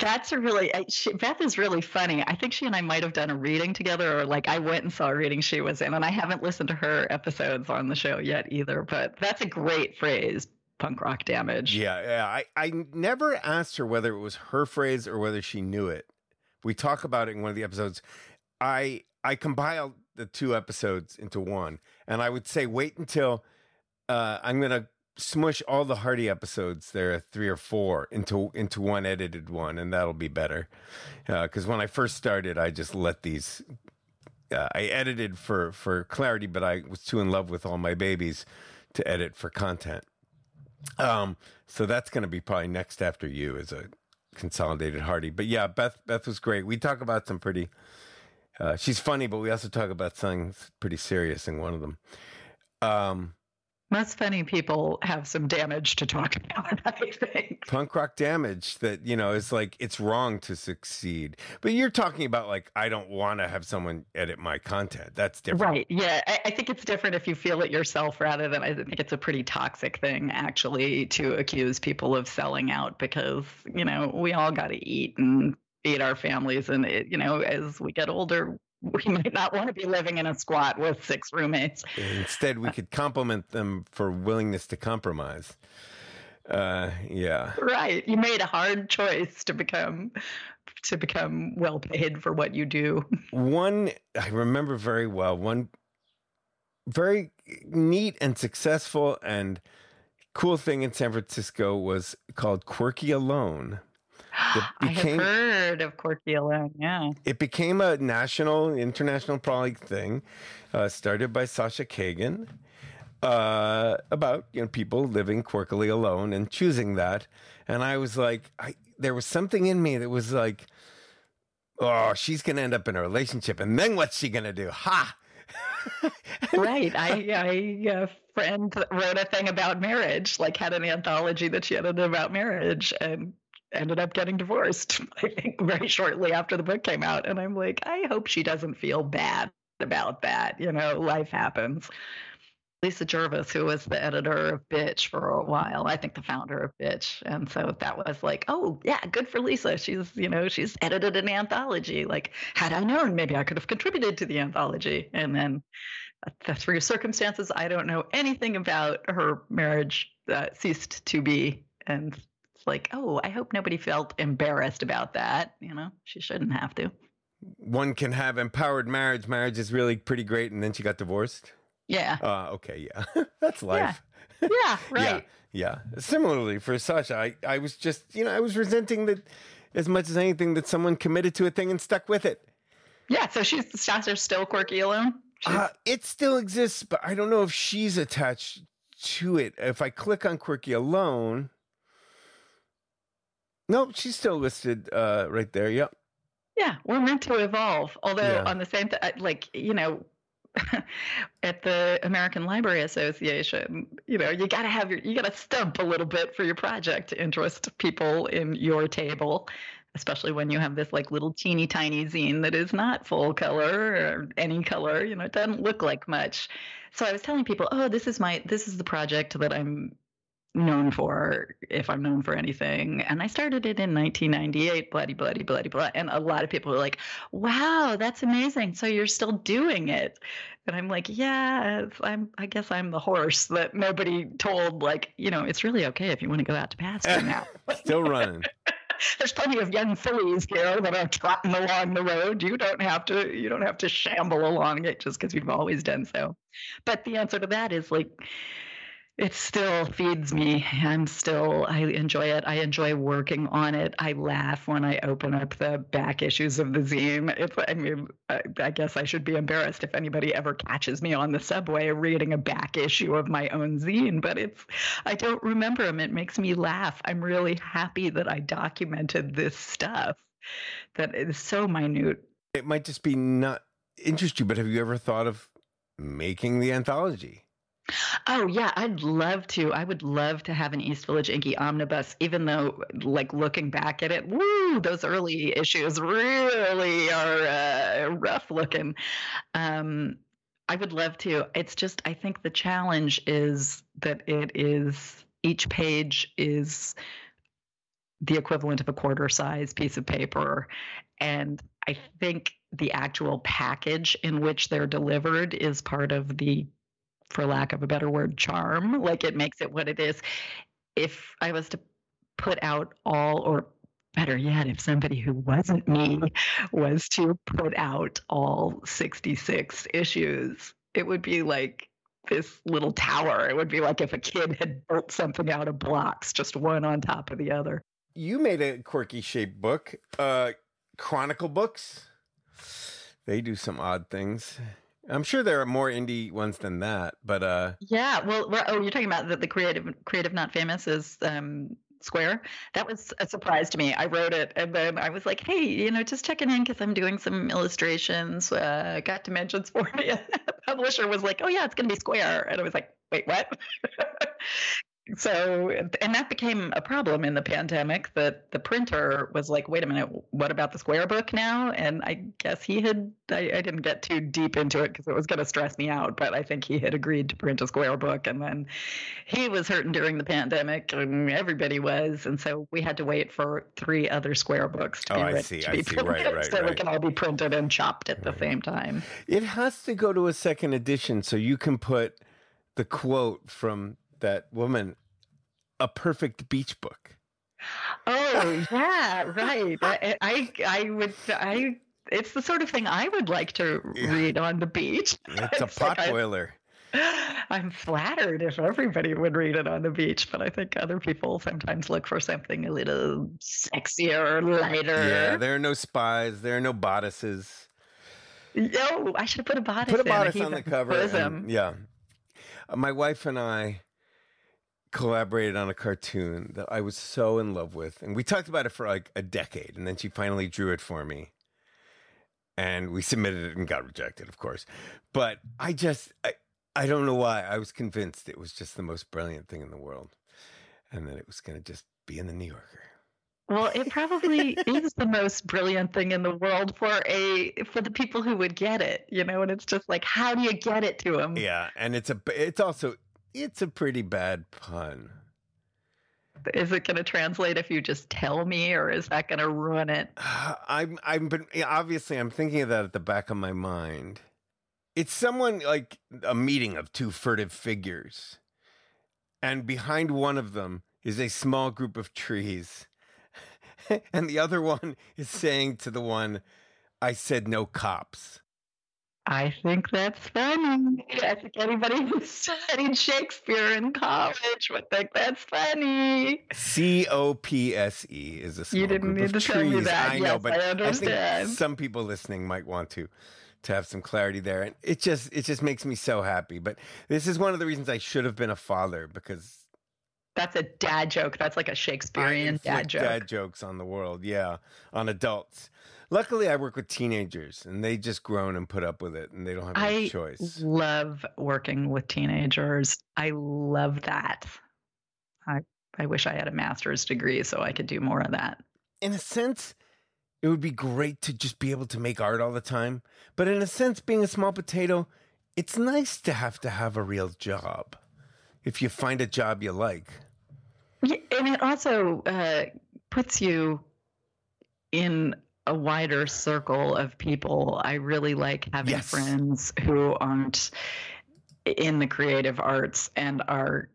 S2: That's a really she, Beth is really funny. I think she and I might have done a reading together, or like I went and saw a reading she was in, and I haven't listened to her episodes on the show yet either. But that's a great phrase, punk rock damage.
S1: Yeah, yeah. I I never asked her whether it was her phrase or whether she knew it. We talk about it in one of the episodes. I I compiled the two episodes into one, and I would say wait until uh, I'm gonna smush all the Hardy episodes. There are three or four into into one edited one, and that'll be better. Because uh, when I first started, I just let these. Uh, I edited for for clarity, but I was too in love with all my babies to edit for content. Um, so that's going to be probably next after you as a consolidated Hardy. But yeah, Beth Beth was great. We talk about some pretty. Uh, she's funny, but we also talk about something pretty serious in one of them. Um,
S2: most funny people have some damage to talk about, I think.
S1: Punk rock damage that, you know, is like it's wrong to succeed. But you're talking about like, I don't want to have someone edit my content. That's different.
S2: Right. Yeah. I, I, think it's different if you feel it yourself rather than I think it's a pretty toxic thing actually to accuse people of selling out because, you know, we all got to eat and feed our families. And, it, you know, as we get older, we might not want to be living in a squat with six roommates.
S1: Instead, we could compliment them for willingness to compromise. Uh, yeah.
S2: Right. You made a hard choice to become to become well paid for what you do.
S1: One I remember very well. One very neat and successful and cool thing in San Francisco was called Quirky Alone.
S2: Became, I have heard of Quirky Alone. Yeah,
S1: it became a national, international probably thing. Uh, started by Sasha Cagen. Uh, about you know people living quirkily alone and choosing that, and I was like, I there was something in me that was like, oh, she's gonna end up in a relationship, and then what's she gonna do? Ha!
S2: right. I, friend wrote a thing about marriage, like had an anthology that she edited about marriage, and ended up getting divorced, I think, very shortly after the book came out. And I'm like, I hope she doesn't feel bad about that. You know, life happens. Lisa Jervis, who was the editor of Bitch for a while, I think the founder of Bitch. And so that was like, oh, yeah, good for Lisa. She's, you know, she's edited an anthology. Like, had I known, maybe I could have contributed to the anthology. And then uh, through circumstances I don't know anything about, her marriage uh, ceased to be. And like, oh, I hope nobody felt embarrassed about that. You know, she shouldn't have to.
S1: One can have empowered marriage. Marriage is really pretty great, and then she got divorced.
S2: Yeah.
S1: Uh, okay. Yeah, that's life.
S2: Yeah. yeah right.
S1: yeah. Yeah. Similarly for Sasha, I, I was just, you know, I was resenting that as much as anything that someone committed to a thing and stuck with it.
S2: Yeah. So she's Sasha's still quirky alone.
S1: Uh, it still exists, but I don't know if she's attached to it. If I click on quirky alone, No, she's still listed uh, right there. Yep.
S2: Yeah, we're meant to evolve. Although
S1: Yeah.
S2: on the same, th- like you know, at the American Library Association, you know, you got to have your, you got to stump a little bit for your project to interest people in your table, especially when you have this like little teeny tiny zine that is not full color or any color. You know, it doesn't look like much. So I was telling people, oh, this is my, this is the project that I'm known for if I'm known for anything. And I started it in 1998, bloody, bloody, bloody, blah. And a lot of people were like, wow, that's amazing. So you're still doing it. And I'm like, yeah, I'm, I guess I'm the horse that nobody told, like, you know, it's really okay if you want to go out to pasture now.
S1: Still running.
S2: There's plenty of young fillies here that are trotting along the road. You don't have to, you don't have to shamble along it just because you've always done so. But the answer to that is like, it still feeds me. I'm still, I enjoy it. I enjoy working on it. I laugh when I open up the back issues of the zine. It's, I mean, I, I guess I should be embarrassed if anybody ever catches me on the subway reading a back issue of my own zine, but it's, I don't remember them. It makes me laugh. I'm really happy that I documented this stuff that is so minute.
S1: It might just be not interest you, but have you ever thought of making the anthology?
S2: Oh yeah, I'd love to. I would love to have an East Village Inky omnibus, even though like looking back at it, woo, those early issues really are uh, rough looking. Um, I would love to. It's just I think the challenge is that it is each page is the equivalent of a quarter size piece of paper and I think the actual package in which they're delivered is part of the for lack of a better word, charm. Like it makes it what it is. If I was to put out all, or better yet, if somebody who wasn't me was to put out all 66 issues, it would be like this little tower. It would be like if a kid had built something out of blocks, just one on top of the other.
S1: You made a quirky shaped book, uh, Chronicle Books. They do some odd things. I'm sure there are more indie ones than that, but uh,
S2: Yeah, well, oh, you're talking about the, the creative, creative, not famous is um, Square. That was a surprise to me. I wrote it, and then I was like, "Hey, you know, just checking in because I'm doing some illustrations. Uh, got dimensions for you." the publisher was like, "Oh yeah, it's going to be Square," and I was like, "Wait, what?" so, and that became a problem in the pandemic. That the printer was like, "Wait a minute, what about the Square book now?" And I guess he had. I, I didn't get too deep into it because it was going to stress me out. But I think he had agreed to print a Square book, and then he was hurting during the pandemic, and everybody was, and so we had to wait for three other Square books to
S1: Oh,
S2: be
S1: I see,
S2: to
S1: I see. Right,
S2: printed,
S1: right,
S2: so we
S1: right.
S2: can all be printed and chopped at the same time.
S1: it has to go to a second edition so you can put the quote from that woman, a perfect beach book.
S2: Oh yeah, right. I, I I would I. It's the sort of thing I would like to
S1: Yeah.
S2: read on the beach.
S1: It's a
S2: It's like I-
S1: potboiler.
S2: I'm flattered if everybody would read it on the beach, but I think other people sometimes look for something a little sexier, or lighter.
S1: Yeah, there are no spies. There are no bodices.
S2: Yo, I should have put a bodice.
S1: Put a bodice on the cover. and- yeah. My wife and I collaborated on a cartoon that I was so in love with. And we talked about it for like a decade. And then she finally drew it for me. And we submitted it and got rejected, of course. But I just, I, I don't know why. I was convinced it was just the most brilliant thing in the world. And that it was going to just be in the New Yorker.
S2: Well, it probably is the most brilliant thing in the world for a for the people who would get it, you know. And it's just like, how do you get it to them?
S1: Yeah. And it's a, it's also, it's a pretty bad pun.
S2: Is it going to translate if you just tell me, or is that going to ruin it?
S1: I'm I'm been obviously I'm thinking of that at the back of my mind. It's someone like a meeting of two furtive figures. And behind one of them is a small group of trees. and the other one is saying to the one, I said no cops.
S2: I think that's funny. I think anybody who studied Shakespeare in college would think that's funny.
S1: C O P S E is a small
S2: didn't
S1: group
S2: need
S1: of
S2: to tell me
S1: trees.
S2: that.
S1: I know, but
S2: I
S1: think
S2: understand.
S1: some people listening might want to to have some clarity there, and it just it just makes me so happy. But this is one of the reasons I should have been a father because
S2: that's a dad joke. That's like a Shakespearean dad joke.
S1: Dad jokes on the world, yeah, on adults. Luckily, I work with teenagers, and they just grown and put up with it, and they don't have any
S2: I
S1: choice.
S2: love working with teenagers. I love that. I I wish I had a master's degree so I could do more of that.
S1: In a sense, it would be great to just be able to make art all the time. But in a sense, being a small potato, it's nice to have to have a real job if you find a job you like.
S2: Yeah, and it also uh, puts you in a wider circle of people. I really like having
S1: Yes.
S2: friends who aren't in the creative arts and are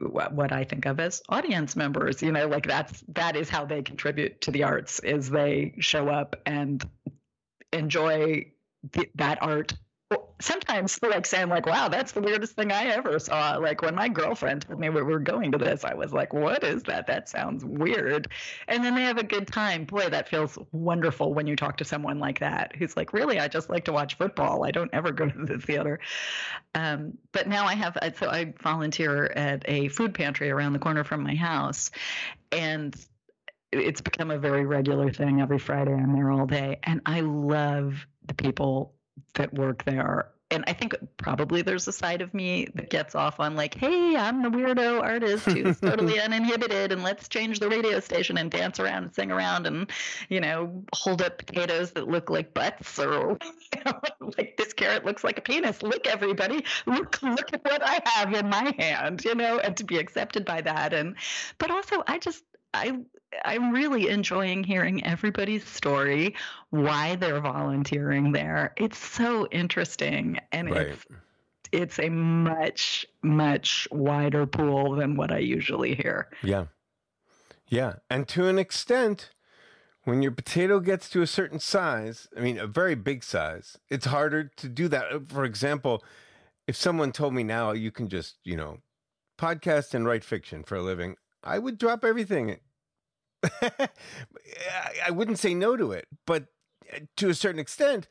S2: what I think of as audience members. You know, like that's that is how they contribute to the arts is they show up and enjoy th- that art. Sometimes like saying like, "Wow, that's the weirdest thing I ever saw." Like when my girlfriend told me we were going to this, I was like, "What is that? That sounds weird." And then they have a good time. Boy, that feels wonderful when you talk to someone like that who's like, "Really, I just like to watch football. I don't ever go to the theater." Um, but now I have, so I volunteer at a food pantry around the corner from my house, and it's become a very regular thing. Every Friday, I'm there all day, and I love the people that work there. And I think probably there's a side of me that gets off on like, hey, I'm the weirdo artist who's totally uninhibited, and let's change the radio station and dance around and sing around and, you know, hold up potatoes that look like butts or you know, like this carrot looks like a penis. Look, everybody, look, look at what I have in my hand, you know, and to be accepted by that. And but also I just I I'm really enjoying hearing everybody's story, why they're volunteering there. It's so interesting and
S1: Right.
S2: it's it's a much much wider pool than what I usually hear.
S1: Yeah. Yeah. And to an extent, when your potato gets to a certain size, I mean, a very big size, it's harder to do that. Uh, For example, if someone told me now you can just, you know, podcast and write fiction for a living, I would drop everything. I wouldn't say no to it, but uh, to a certain extent,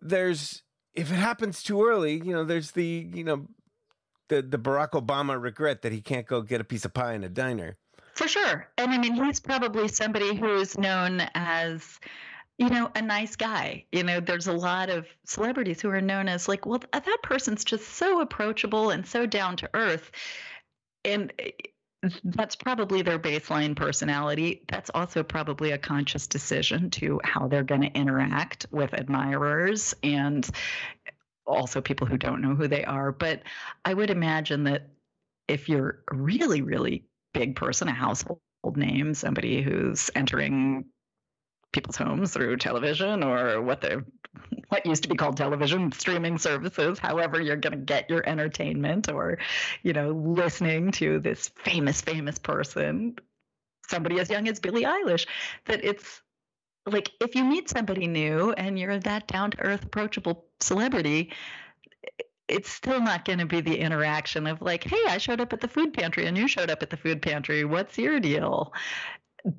S1: there's if it happens too early, you know, there's the, you know, the the Barack Obama regret that he can't go get a piece of pie in a diner.
S2: For sure. And I mean, he's probably somebody who's known as, you know, a nice guy. You know, there's a lot of celebrities who are known as like, well, that person's just so approachable and so down to earth. And that's probably their baseline personality. That's also probably a conscious decision to how they're going to interact with admirers and also people who don't know who they are. But I would imagine that if you're a really, really big person, a household name, somebody who's entering people's homes through television or what the what used to be called television streaming services however you're going to get your entertainment or you know listening to this famous famous person somebody as young as Billie Eilish that it's like if you meet somebody new and you're that down to earth approachable celebrity it's still not going to be the interaction of like, hey, I showed up at the food pantry and you showed up at the food pantry. What's your deal?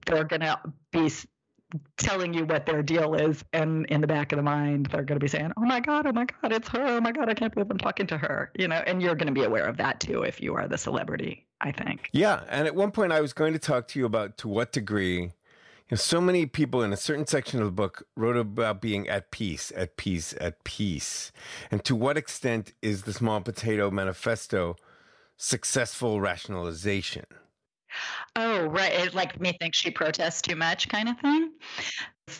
S2: They're going to be telling you what their deal is. And in the back of the mind, they're going to be saying, oh my God, oh my God, it's her. Oh my God, I can't believe I'm talking to her. You know, and you're going to be aware of that too if you are the celebrity, I think.
S1: Yeah, and at one point I was going to talk to you about to what degree you know, so many people in a certain section of the book wrote about being at peace, at peace, at peace. And to what extent is the Small Potato Manifesto successful rationalization?
S2: Oh, right. It like me think she protests too much kind of thing.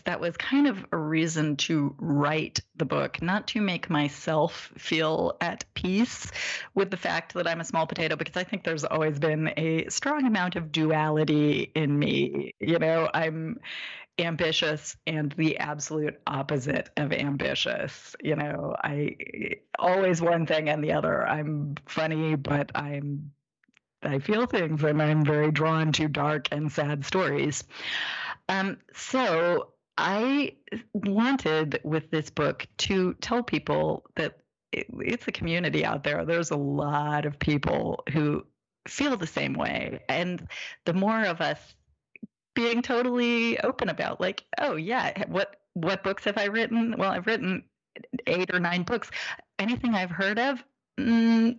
S2: That was kind of a reason to write the book, not to make myself feel at peace with the fact that I'm a small potato, because I think there's always been a strong amount of duality in me. You know, I'm ambitious and the absolute opposite of ambitious. You know, I eh, always one thing and the other. I'm funny, but I'm I feel things and I'm very drawn to dark and sad stories. Um, so I wanted with this book to tell people that it, it's a community out there. There's a lot of people who feel the same way. And the more of us being totally open about like, oh yeah, what what books have I written? Well, I've written eight or nine books. Anything I've heard of, mm,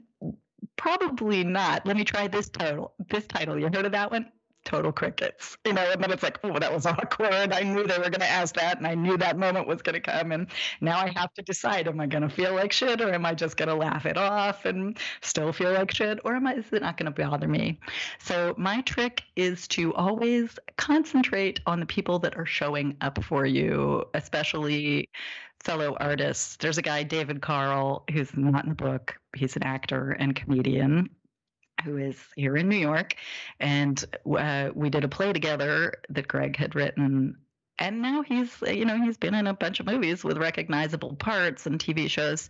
S2: probably not. Let me try this title. This title. You heard of that one? total crickets, you know, and then it's like, oh, that was awkward. I knew they were going to ask that, and I knew that moment was going to come. And now I have to decide: am I going to feel like shit, or am I just going to laugh it off and still feel like shit, or am I? Is it not going to bother me? So my trick is to always concentrate on the people that are showing up for you, especially fellow artists. There's a guy, David Carl, who's not in the book. He's an actor and comedian who is here in New York, and uh, we did a play together that Greg had written. And now he's, you know, he's been in a bunch of movies with recognizable parts and TV shows.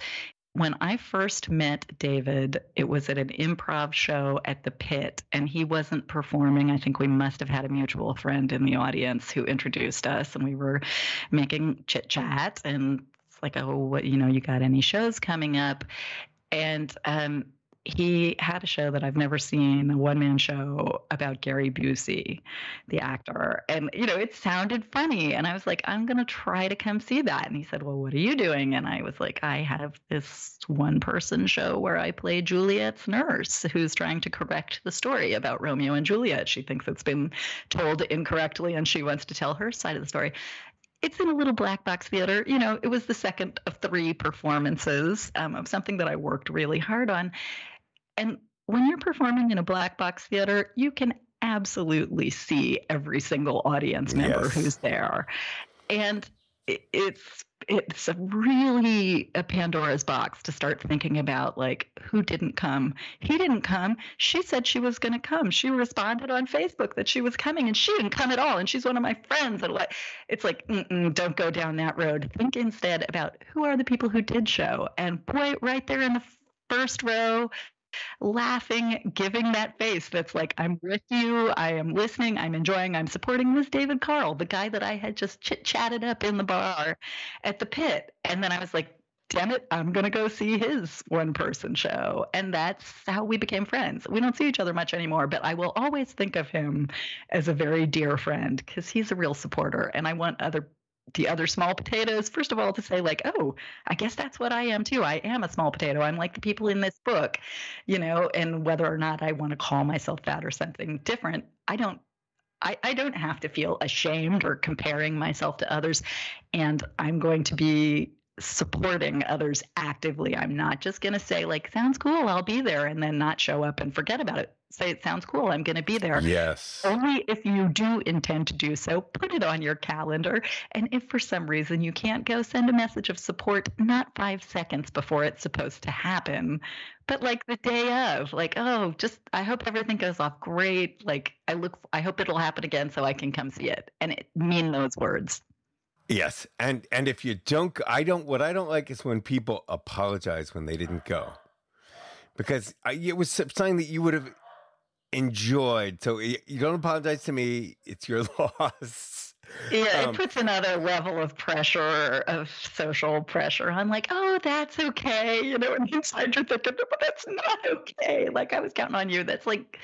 S2: When I first met David, it was at an improv show at the Pit, and he wasn't performing. I think we must have had a mutual friend in the audience who introduced us, and we were making chit chat. And it's like, oh, what, you know, you got any shows coming up? And um, he had a show that I've never seen, a one man show about Gary Busey, the actor. And, you know, it sounded funny. And I was like, I'm going to try to come see that. And he said, Well, what are you doing? And I was like, I have this one person show where I play Juliet's nurse who's trying to correct the story about Romeo and Juliet. She thinks it's been told incorrectly and she wants to tell her side of the story it's in a little black box theater. You know, it was the second of three performances um, of something that I worked really hard on. And when you're performing in a black box theater, you can absolutely see every single audience member yes. who's there. And it's it's a really a Pandora's box to start thinking about like who didn't come. He didn't come. She said she was going to come. She responded on Facebook that she was coming, and she didn't come at all. And she's one of my friends. And like, it's like, don't go down that road. Think instead about who are the people who did show. And boy, right there in the first row, laughing, giving that face that's like, I'm with you, I am listening, I'm enjoying, I'm supporting was David Carl, the guy that I had just chit chatted up in the bar at the pit. And then I was like, damn it, I'm going to go see his one person show. And that's how we became friends. We don't see each other much anymore, but I will always think of him as a very dear friend because he's a real supporter. And I want other the other small potatoes, first of all, to say, like, oh, I guess that's what I am too. I am a small potato. I'm like the people in this book, you know, and whether or not I want to call myself that or something different, I don't. I, I don't have to feel ashamed or comparing myself to others. And I'm going to be supporting others actively. I'm not just going to say, like, sounds cool, I'll be there, and then not show up and forget about it. Say it sounds cool i'm going to be there.
S1: Yes.
S2: Only if you do intend to do so put it on your calendar. And if for some reason you can't go send a message of support not five seconds before it's supposed to happen but like the day of like oh just i hope everything goes off great like i look i hope it'll happen again so i can come see it. And it mean those words
S1: yes and and if you don't i don't what i don't like is when people apologize when they didn't go because I, it was something that you would have enjoyed. So you don't apologize to me. It's your loss.
S2: Yeah, um, it puts another level of pressure, of social pressure I'm like, oh, that's okay. You know, and inside you're thinking, but that's not okay. Like, I was counting on you. That's like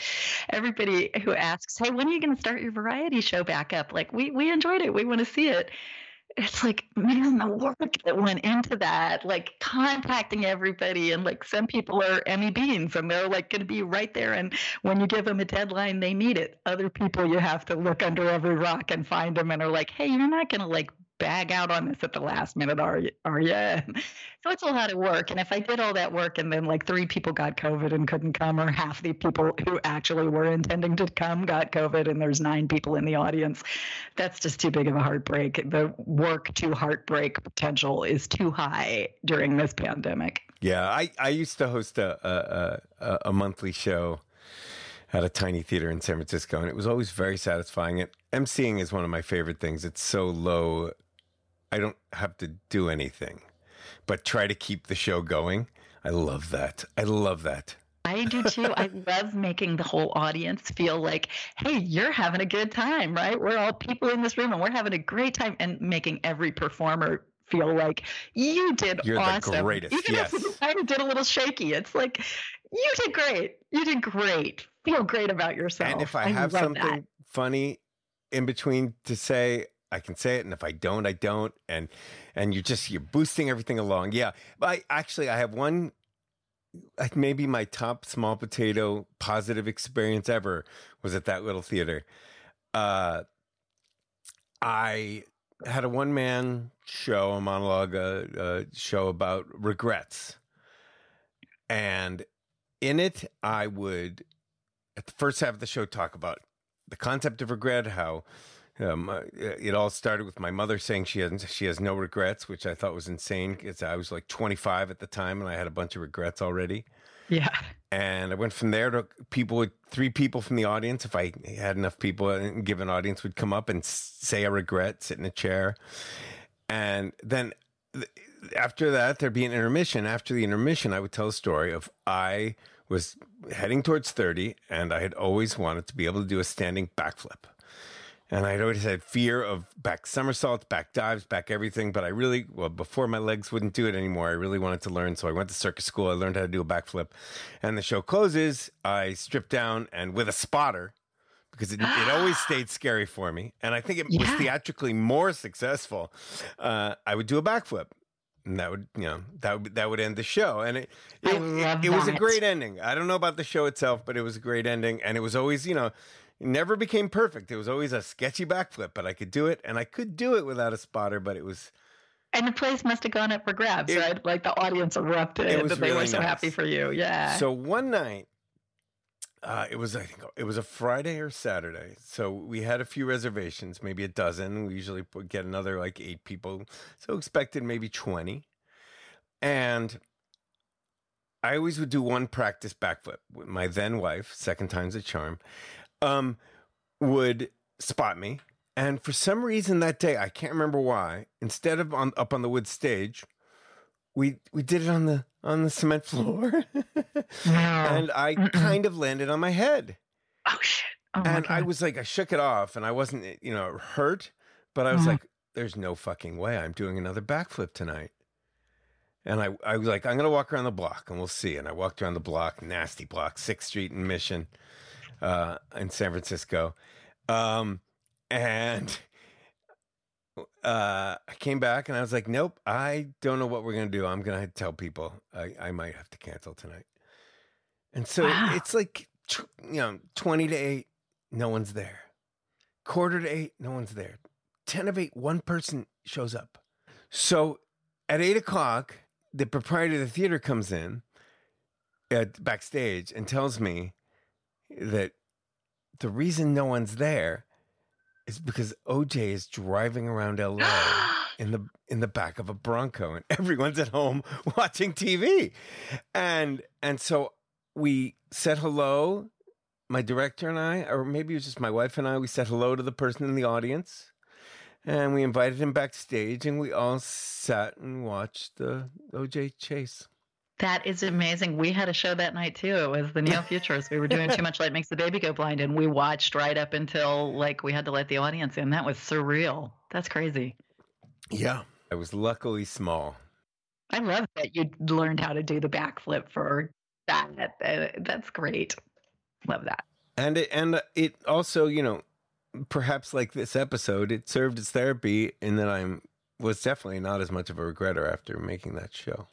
S2: everybody who asks, hey, when are you going to start your variety show back up? Like, we, we enjoyed it. We want to see it it's like man the work that went into that like contacting everybody and like some people are emmy beans and they're like going to be right there and when you give them a deadline they meet it. Other people you have to look under every rock and find them and are like hey you're not going to like bag out on this at the last minute, are you? Are you? so it's a lot of work. And if I did all that work and then like three people got COVID and couldn't come, or half the people who actually were intending to come got COVID, and there's nine people in the audience, that's just too big of a heartbreak. The work to heartbreak potential is too high during this pandemic.
S1: Yeah, I, I used to host a, a, a monthly show at a tiny theater in San Francisco, and it was always very satisfying. It emceeing is one of my favorite things. It's so low I don't have to do anything, but try to keep the show going. I love that. I love that.
S2: I do too. I love making the whole audience feel like, hey, you're having a good time, right? We're all people in this room and we're having a great time and making every performer feel like you did
S1: you're
S2: awesome.
S1: the greatest.
S2: Even
S1: yes.
S2: if you kind of did a little shaky, it's like, you did great. You did great. Feel great about yourself.
S1: And if I, I have something that. funny in between to say, I can say it, and if I don't, I don't, and and you're just you're boosting everything along. Yeah, but I actually I have one like maybe my top small potato positive experience ever was at that little theater. Uh, I had a one man show, a monologue, a, show about regrets. And in it, I would, at the first half of the show, talk about the concept of regret, how um, uh, it all started with my mother saying she has she has no regrets, which I thought was insane because I was like 25 at the time and I had a bunch of regrets already.
S2: Yeah.
S1: And I went from there to people with three people from the audience. If I had enough people, a given audience would come up and say a regret, sit in a chair. And then after that, there'd be an intermission. After the intermission, I would tell a story of I was heading towards 30 and I had always wanted to be able to do a standing backflip. And I'd always had fear of back somersaults, back dives, back everything. But I really, well, before my legs wouldn't do it anymore, I really wanted to learn. So I went to circus school. I learned how to do a backflip. And the show closes. I stripped down and with a spotter, because it, it always stayed scary for me. And I think it yeah. was theatrically more successful. Uh, I would do a backflip. And that would, you know, that would that would end the show, and it it, it, it was a great ending. I don't know about the show itself, but it was a great ending, and it was always, you know, it never became perfect. It was always a sketchy backflip, but I could do it, and I could do it without a spotter. But it was.
S2: And the place must have gone up for grabs, it, right? Like the audience erupted, that really they were so nice. happy for you. Yeah.
S1: So one night, uh, it was I think it was a Friday or Saturday. So we had a few reservations, maybe a dozen. We usually get another like eight people, so expected maybe twenty. And I always would do one practice backflip with my then wife. Second time's a charm um, would spot me. And for some reason that day, I can't remember why, instead of on up on the wood stage, we we did it on the on the cement floor. and I kind of landed on my head.
S2: Oh shit. Oh,
S1: and I was like, I shook it off and I wasn't, you know, hurt, but I was mm. like, there's no fucking way I'm doing another backflip tonight. And I, I was like, I'm going to walk around the block and we'll see. And I walked around the block, nasty block, 6th Street and Mission uh, in San Francisco. Um, and uh, I came back and I was like, nope, I don't know what we're going to do. I'm going to tell people I, I might have to cancel tonight. And so wow. it's like, you know, 20 to 8, no one's there. Quarter to 8, no one's there. 10 of 8, one person shows up. So at 8 o'clock, the proprietor of the theater comes in at backstage and tells me that the reason no one's there is because OJ is driving around LA in the in the back of a Bronco and everyone's at home watching TV. And and so we said hello, my director and I, or maybe it was just my wife and I, we said hello to the person in the audience. And we invited him backstage and we all sat and watched the OJ chase.
S2: That is amazing. We had a show that night too. It was the Neo Futurists. We were doing Too Much Light Makes the Baby Go Blind, and we watched right up until like we had to let the audience in. That was surreal. That's crazy.
S1: Yeah. I was luckily small.
S2: I love that you learned how to do the backflip for that. That's great. Love that.
S1: And it, and it also, you know, perhaps like this episode, it served as therapy in that I'm was definitely not as much of a regretter after making that show.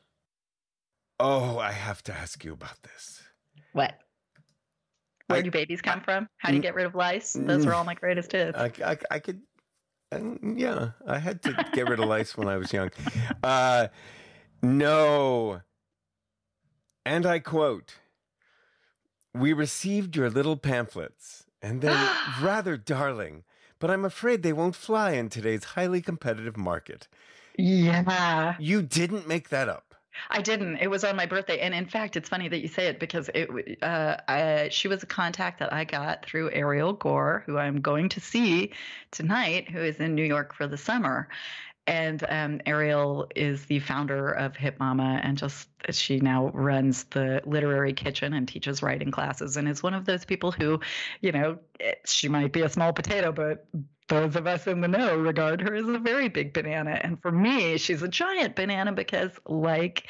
S1: Oh, I have to ask you about this.
S2: What? Where I, do babies come I, from? How do you get rid of lice? Those were all my greatest hits.
S1: I, I, I could, um, yeah, I had to get rid of lice when I was young. Uh, no. And I quote We received your little pamphlets, and they're rather darling, but I'm afraid they won't fly in today's highly competitive market.
S2: Yeah.
S1: You didn't make that up.
S2: I didn't. It was on my birthday, and in fact, it's funny that you say it because it. Uh, I, she was a contact that I got through Ariel Gore, who I'm going to see tonight, who is in New York for the summer. And um, Ariel is the founder of Hip Mama, and just she now runs the literary kitchen and teaches writing classes, and is one of those people who, you know, she might be a small potato, but those of us in the know regard her as a very big banana. And for me, she's a giant banana because, like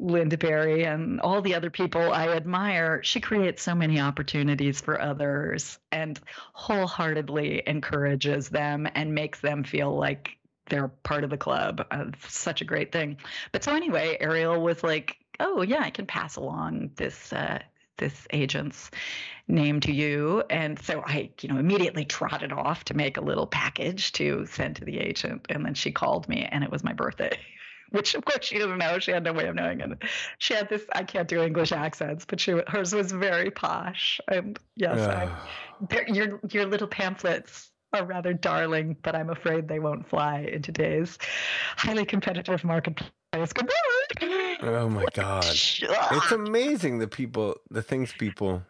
S2: Lynda Barry and all the other people I admire, she creates so many opportunities for others and wholeheartedly encourages them and makes them feel like they're part of the club. Uh, such a great thing. But so anyway, Ariel was like, oh yeah, I can pass along this uh, this agent's name to you. And so I, you know, immediately trotted off to make a little package to send to the agent. And then she called me, and it was my birthday. Which of course she didn't know. She had no way of knowing it. She had this. I can't do English accents, but she hers was very posh. And yes, I, your your little pamphlets are rather darling, but I'm afraid they won't fly in today's highly competitive marketplace. Good morning.
S1: Oh my god, it's amazing the people, the things people.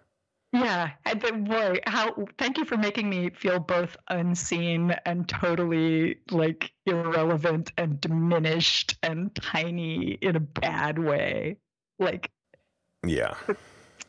S2: Yeah, but boy, how thank you for making me feel both unseen and totally like irrelevant and diminished and tiny in a bad way. Like,
S1: yeah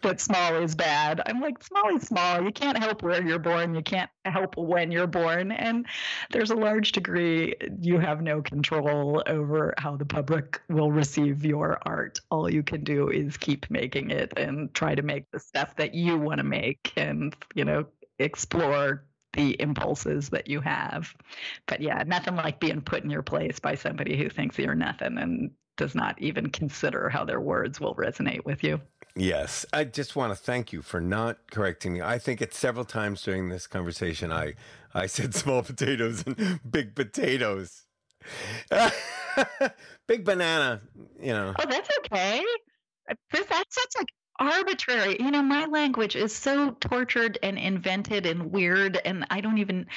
S2: that small is bad. I'm like, small is small. You can't help where you're born. You can't help when you're born. And there's a large degree you have no control over how the public will receive your art. All you can do is keep making it and try to make the stuff that you want to make and, you know, explore the impulses that you have. But yeah, nothing like being put in your place by somebody who thinks you're nothing and does not even consider how their words will resonate with you.
S1: Yes, I just want to thank you for not correcting me. I think it's several times during this conversation I I said small potatoes and big potatoes. big banana, you know.
S2: Oh, that's okay. Uh, that's such like arbitrary. You know, my language is so tortured and invented and weird, and I don't even.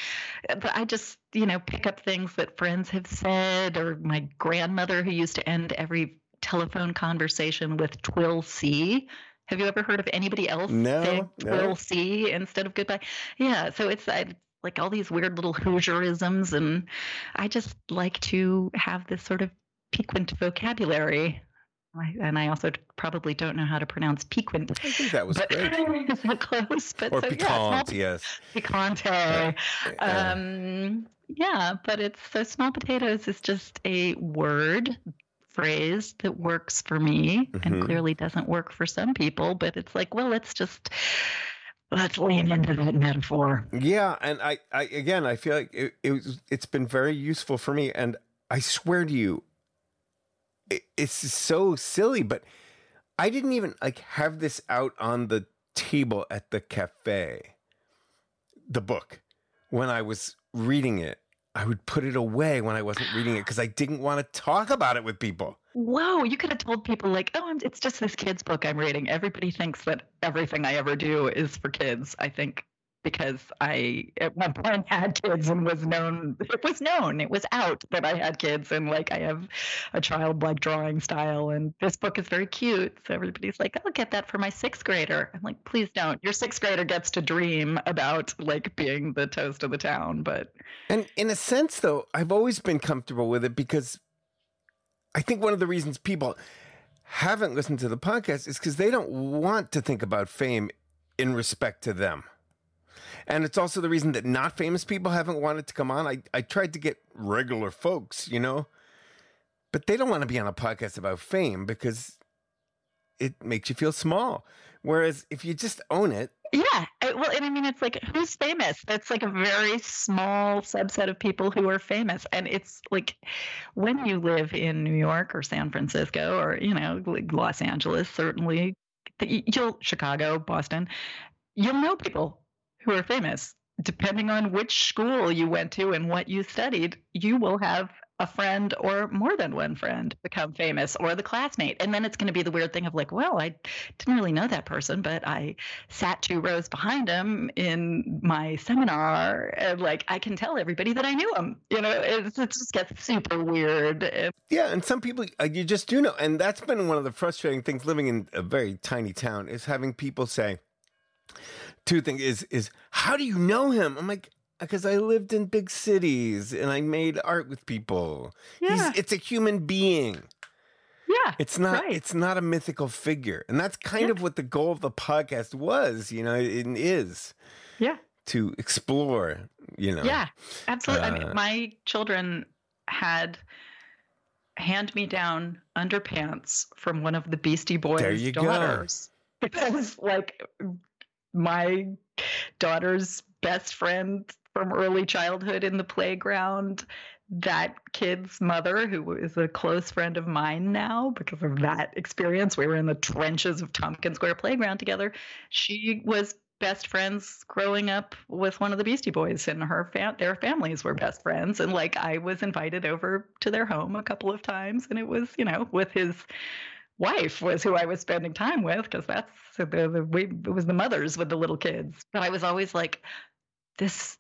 S2: but I just, you know, pick up things that friends have said, or my grandmother who used to end every telephone conversation with Twill C. Have you ever heard of anybody else
S1: no,
S2: saying Twill
S1: no.
S2: C instead of goodbye? Yeah, so it's I, like all these weird little Hoosierisms, and I just like to have this sort of piquant vocabulary. I, and I also probably don't know how to pronounce piquant.
S1: I think that was
S2: but,
S1: great.
S2: is that close? But
S1: or
S2: so,
S1: piquant,
S2: yeah,
S1: yes.
S2: Picante.
S1: Uh,
S2: Um, yeah, but it's so small potatoes is just a word phrase that works for me
S1: Mhm.
S2: and clearly doesn't work for some people but it's like well let's just let's lean into that metaphor
S1: Yeah, and I, I again, I feel like it, it was, it's been very useful for me, and I swear to you, it, it's so silly, but I didn't even like have this out on the table at the cafe. The book, when I was reading it, I would put it away when I wasn't reading it because I didn't want to talk about it with people.
S2: whoa you could have told people like oh I'm, it's just this kid's book i'm reading everybody thinks that everything i ever do is for kids i think because i at one point had kids and was known it was known it was out that i had kids and like i have a childlike drawing style and this book is very cute. So everybody's like i'll get that for my sixth grader. I'm like please don't. Your sixth grader gets to dream about like being the toast of the town but
S1: And in a sense, though, I've always been comfortable with it because I think one of the reasons people haven't listened to the podcast is because they don't want to think about fame in respect to them. And it's also the reason that not famous people haven't wanted to come on. I, I tried to get regular folks, you know, but they don't want to be on a podcast about fame because it makes you feel small. Whereas if you just own it,
S2: Yeah. I- Well, and I mean, it's like, who's famous? That's like a very small subset of people who are famous. And it's like when you live in New York or San Francisco or, you know, Los Angeles, certainly, you'll, Chicago, Boston, you'll know people who are famous. Depending on which school you went to and what you studied, you will have a friend or more than one friend become famous or the classmate. And then it's going to be the weird thing of like, well, I didn't really know that person, but I sat two rows behind him in my seminar and like I can tell everybody that I knew him. You know, it's, it just gets super weird.
S1: Yeah, and some people uh, you just do know, and that's been one of the frustrating things living in a very tiny town is having people say two things is is how do you know him? I'm like because I lived in big cities and I made art with people.
S2: Yeah.
S1: He's it's a human being.
S2: yeah.
S1: It's not
S2: Right.
S1: it's not a mythical figure. And that's kind
S2: Yeah.
S1: of what the goal of the podcast was, you know, it is
S2: Yeah.
S1: to explore, you know.
S2: Yeah, absolutely. I
S1: Uh,
S2: mean, my children had hand me down underpants from one of the Beastie Boys
S1: There you go.
S2: daughters. Because like my daughter's best friend from early childhood in the playground that kid's mother, who is a close friend of mine now because of that experience. We were in the trenches of Tompkins Square Playground together. She was best friends growing up with one of the Beastie Boys, and her their families were best friends. And like I was invited over to their home a couple of times, and it was you know with his wife was who I was spending time with because that's the, the we, it was the mothers with the little kids. But I was always like, this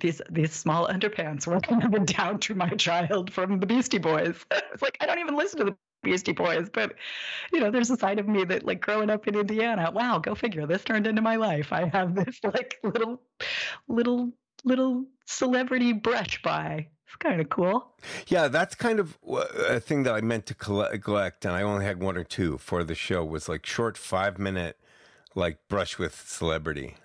S2: these these small underpants were coming down to my child from the Beastie Boys. It's like I don't even listen to the Beastie Boys, but you know, there's a side of me that like growing up in Indiana. Wow, go figure. This turned into my life. I have this like little, little, little celebrity brush by. It's kind of cool.
S1: Yeah, that's kind of a thing that I meant to collect, and I only had one or two for the show. Was like short five minute, like brush with celebrity.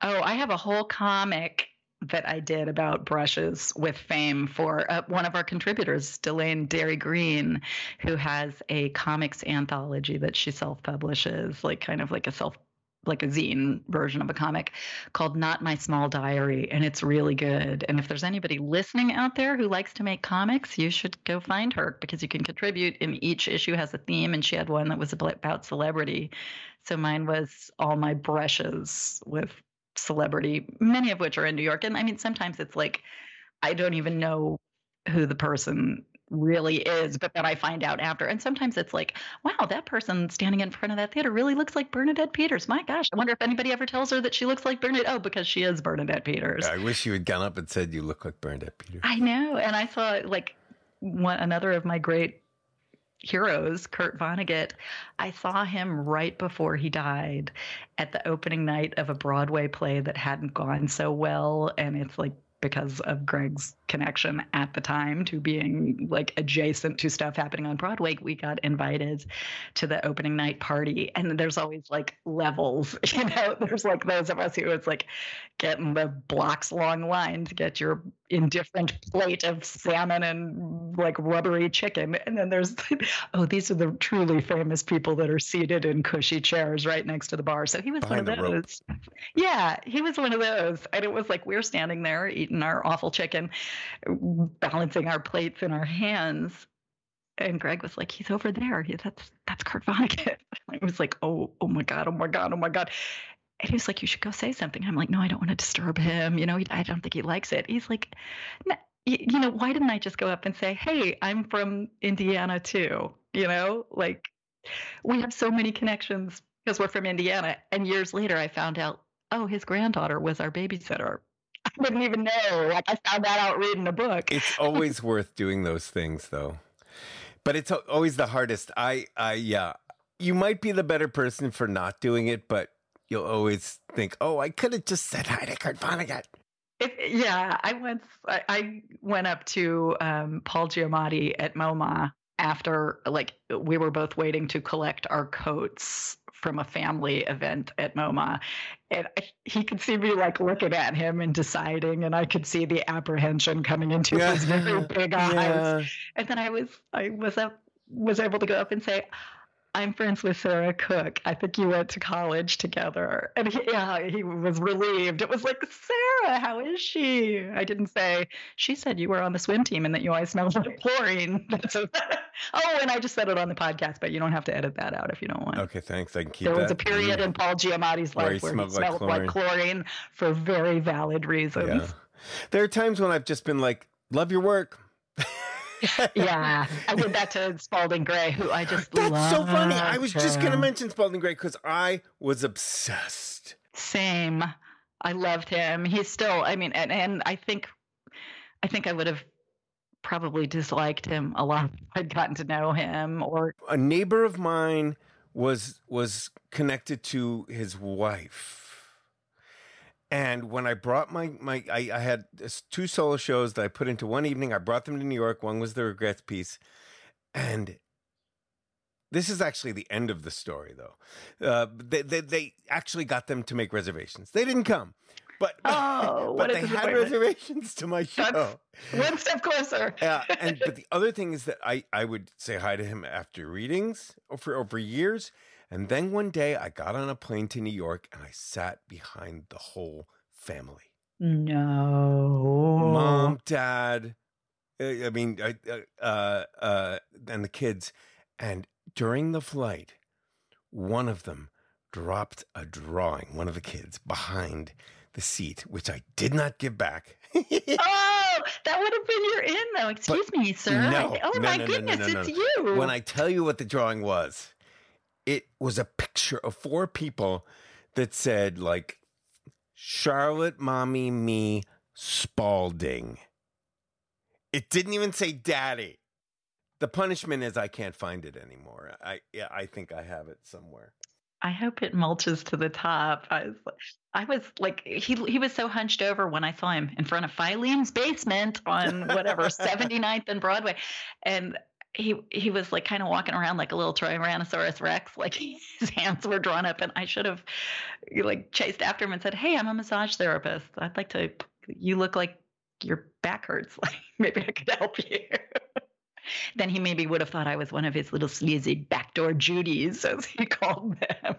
S2: Oh, I have a whole comic that I did about brushes with fame for uh, one of our contributors, Delaine Derry Green, who has a comics anthology that she self publishes, like kind of like a self like a zine version of a comic called Not My Small Diary, and it's really good. And if there's anybody listening out there who likes to make comics, you should go find her because you can contribute. And each issue has a theme, and she had one that was about celebrity. So mine was all my brushes with celebrity, many of which are in New York. And I mean, sometimes it's like I don't even know who the person really is, but then I find out after. And sometimes it's like, wow, that person standing in front of that theater really looks like Bernadette Peters. My gosh, I wonder if anybody ever tells her that she looks like Bernadette. Oh, because she is Bernadette Peters.
S1: I wish you had gone up and said you look like Bernadette Peters.
S2: I know. And I saw like one another of my great heroes, Kurt Vonnegut, I saw him right before he died at the opening night of a Broadway play that hadn't gone so well. And it's like because of Greg's connection at the time to being like adjacent to stuff happening on Broadway, we got invited to the opening night party. And there's always like levels, you know, there's like those of us who it's like getting the blocks long line to get your indifferent plate of salmon and like rubbery chicken. And then there's, oh, these are the truly famous people that are seated in cushy chairs right next to the bar. So he was Behind one of those. Yeah, he was one of those. And it was like we're standing there eating our awful chicken balancing our plates in our hands. And Greg was like, "He's over there. He, that's that's Kurt Vonnegut." I was like, "Oh, oh my god, oh my god, oh my god." And he was like, "You should go say something." I'm like, "No, I don't want to disturb him. You know, I don't think he likes it." He's like, "You know, why didn't I just go up and say, "Hey, I'm from Indiana too." You know, like we have so many connections because we're from Indiana. And years later, I found out, oh, his granddaughter was our babysitter I didn't even know. Like I found that out reading a book.
S1: It's always worth doing those things, though. But it's always the hardest. I, I, yeah. You might be the better person for not doing it, but you'll always think, "Oh, I could have just said hi to Kurt Vonnegut."
S2: If, yeah, I went. I, I went up to um, Paul Giamatti at MoMA after, like, we were both waiting to collect our coats from a family event at MoMA. And he could see me like looking at him and deciding, and I could see the apprehension coming into yeah. his very big eyes. Yeah. And then I was I was up was able to go up and say, I'm friends with Sarah Cook. I think you went to college together. And he, yeah, he was relieved. It was like, Sarah, how is she? I didn't say, she said you were on the swim team and that you always smelled like chlorine. oh, and I just said it on the podcast, but you don't have to edit that out if you don't want.
S1: Okay, thanks. I can keep
S2: There
S1: that.
S2: was a period mm. in Paul Giamatti's life where he, where smelled, he smelled like, chlorine. like, chlorine. for very valid reasons. Yeah.
S1: There are times when I've just been like, love your work
S2: yeah, I did that to Spalding Gray, who I just
S1: that's so funny. I was just going to mention Spalding Gray because I was obsessed.
S2: Same. I loved him. He's still. I mean, and and I think, I think I would have probably disliked him a lot if I'd gotten to know him. Or
S1: a neighbor of mine was was connected to his wife and when I brought my my, I, I, had two solo shows that I put into one evening. I brought them to New York. One was the regrets piece, and this is actually the end of the story, though. Uh, they, they, they actually got them to make reservations. They didn't come, but
S2: oh,
S1: but they had reservations to my show. That's
S2: one step closer.
S1: yeah, and but the other thing is that I I would say hi to him after readings over over years and then one day I got on a plane to New York and I sat behind the whole family.
S2: No.
S1: Mom, dad, uh, I mean, uh, uh, uh, and the kids. And during the flight, one of them dropped a drawing, one of the kids, behind the seat, which I did not give back.
S2: Oh, that would have been your in, though. Excuse me, sir.
S1: no,
S2: oh
S1: no,
S2: my
S1: no,
S2: goodness, it's you.
S1: when I tell you what the drawing was, it was a picture of four people that said, like, Charlotte, Mommy, Me, Spalding. It didn't even say Daddy. The punishment is I can't find it anymore. I yeah, I think I have it somewhere.
S2: I hope it mulches to the top. I was, I was like, he he was so hunched over when I saw him in front of Filene's basement on whatever 79th and Broadway, and he he was like kind of walking around like a little Tyrannosaurus Rex, like his hands were drawn up, and I should have like chased after him and said, "Hey, I'm a massage therapist. I'd like to. You look like your back hurts. Like maybe I could help you." then he maybe would have thought I was one of his little sleazy backdoor Judies, as he called them,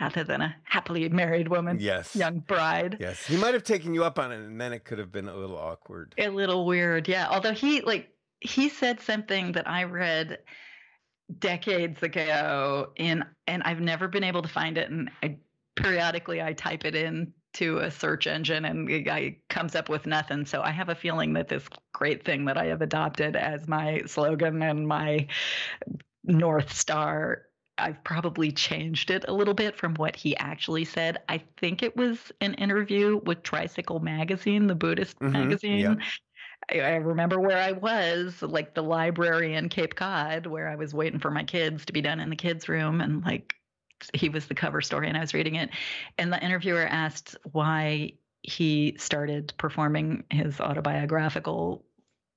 S2: rather than a happily married woman,
S1: Yes.
S2: young bride.
S1: Yes. He might have taken you up on it and then it could have been a little awkward.
S2: A little weird, yeah. Although he like he said something that I read decades ago in and I've never been able to find it and I periodically I type it in to a search engine and it it comes up with nothing. So I have a feeling that this great thing that I have adopted as my slogan and my north star I've probably changed it a little bit from what he actually said. I think it was an interview with Tricycle Magazine, the Buddhist
S1: Mhm,
S2: magazine.
S1: yeah.
S2: I, I remember where I was, like the library in Cape Cod, where I was waiting for my kids to be done in the kids' room, and like he was the cover story, and I was reading it, and the interviewer asked why he started performing his autobiographical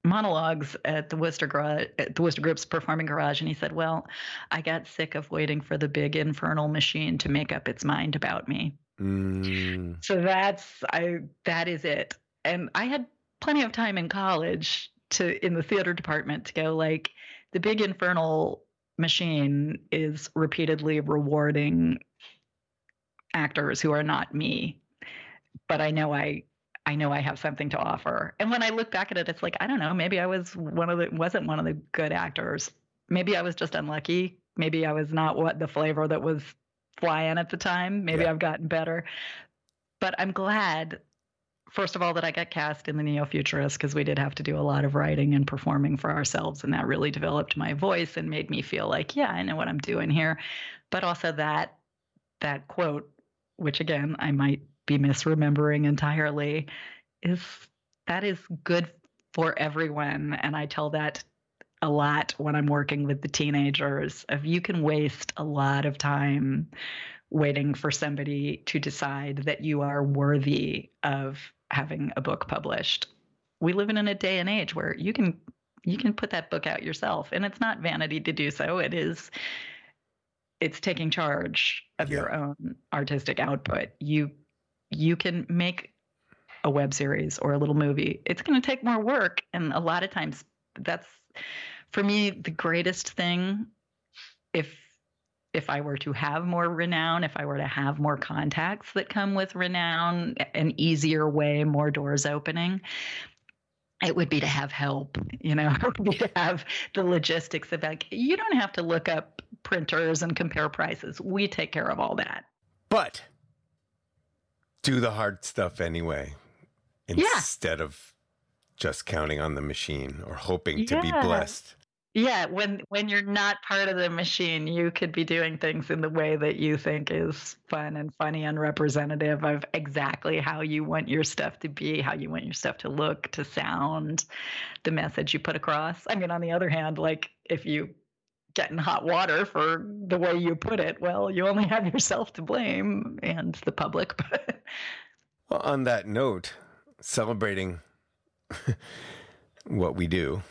S2: monologues at the Wooster Garage, at the Wooster Group's performing garage, and he said, "Well, I got sick of waiting for the big infernal machine to make up its mind about me."
S1: Mm,
S2: So that's I that is it. And I had plenty of time in college to in the theater department to go like the big infernal machine is repeatedly rewarding actors who are not me. But I know I I know I have something to offer. And when I look back at it, it's like, I don't know, maybe I was one of the wasn't one of the good actors. Maybe I was just unlucky. Maybe I was not what the flavor that was flying at the time. Maybe
S1: Yeah.
S2: I've gotten better. But I'm glad, first of all, that I got cast in the Neo Futurist because we did have to do a lot of writing and performing for ourselves. And that really developed my voice and made me feel like, yeah, I know what I'm doing here. But also that that quote, which again I might be misremembering entirely, is that is good for everyone. And I tell that a lot when I'm working with the teenagers. If you can waste a lot of time waiting for somebody to decide that you are worthy of having a book published. We live in a day and age where you can you can put that book out yourself and it's not vanity to do so. It is it's taking charge of
S1: Yeah.
S2: your own artistic output. You you can make a web series or a little movie. It's going to take more work and a lot of times that's for me the greatest thing if if I were to have more renown, if I were to have more contacts that come with renown, an easier way, more doors opening, it would be to have help, you know, it would be to have the logistics of like, you don't have to look up printers and compare prices. We take care of all that.
S1: but do the hard stuff anyway
S2: Yeah.
S1: instead of just counting on the machine or hoping to be blessed.
S2: Yeah, when when you're not part of the machine, you could be doing things in the way that you think is fun and funny and representative of exactly how you want your stuff to be, how you want your stuff to look, to sound, the message you put across. I mean, on the other hand, like if you get in hot water for the way you put it, well, you only have yourself to blame and the public.
S1: Well, on that note, celebrating what we do,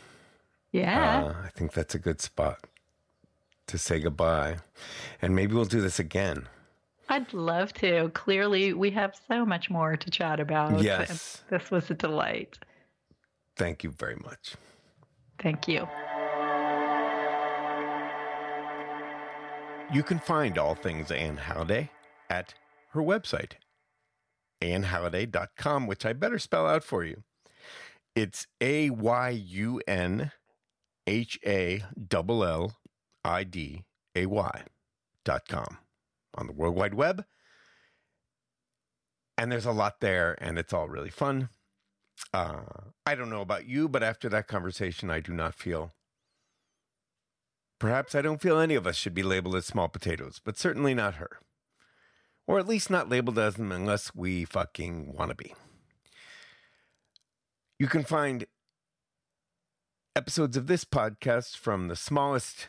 S2: yeah.
S1: uh, I think that's a good spot to say goodbye. And maybe we'll do this again.
S2: I'd love to. Clearly, we have so much more to chat about.
S1: Yes.
S2: This was a delight.
S1: Thank you very much.
S2: Thank you.
S1: You can find all things Ayun Halliday at her website, ayunhalliday.com, which I better spell out for you. It's A Y U N H A L L I D A Y dot com on the World Wide Web. And there's a lot there, and it's all really fun. Uh, I don't know about you, but after that conversation, I do not feel. Perhaps I don't feel any of us should be labeled as small potatoes, but certainly not her. Or at least not labeled as them unless we fucking want to be. You can find episodes of this podcast from the smallest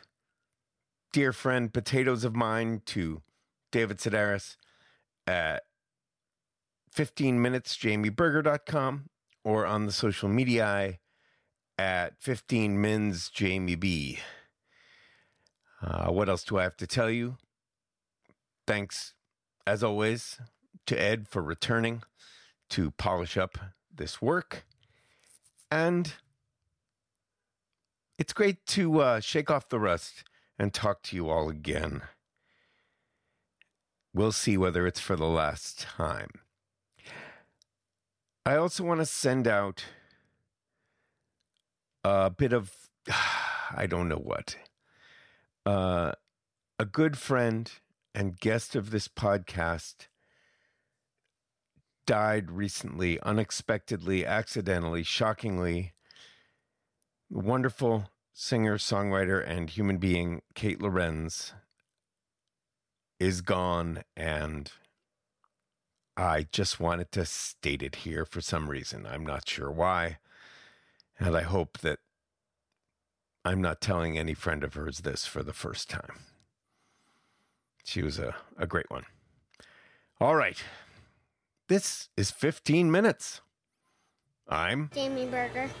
S1: dear friend potatoes of mine to David Sedaris at 15 minutes jamieberger.com or on the social media at 15 mins jamie b. Uh, what else do i have to tell you? Thanks as always to ed for returning to polish up this work and it's great to uh, shake off the rust and talk to you all again we'll see whether it's for the last time I also want to send out a bit of, I don't know what. Uh, a good friend and guest of this podcast died recently, unexpectedly, accidentally, shockingly. Wonderful singer, songwriter, and human being, Kate Lorenz, is gone, and I just wanted to state it here for some reason. I'm not sure why. And I hope that I'm not telling any friend of hers this for the first time. She was a, a great one. All right. This is 15 minutes. I'm
S3: Jamie Berger.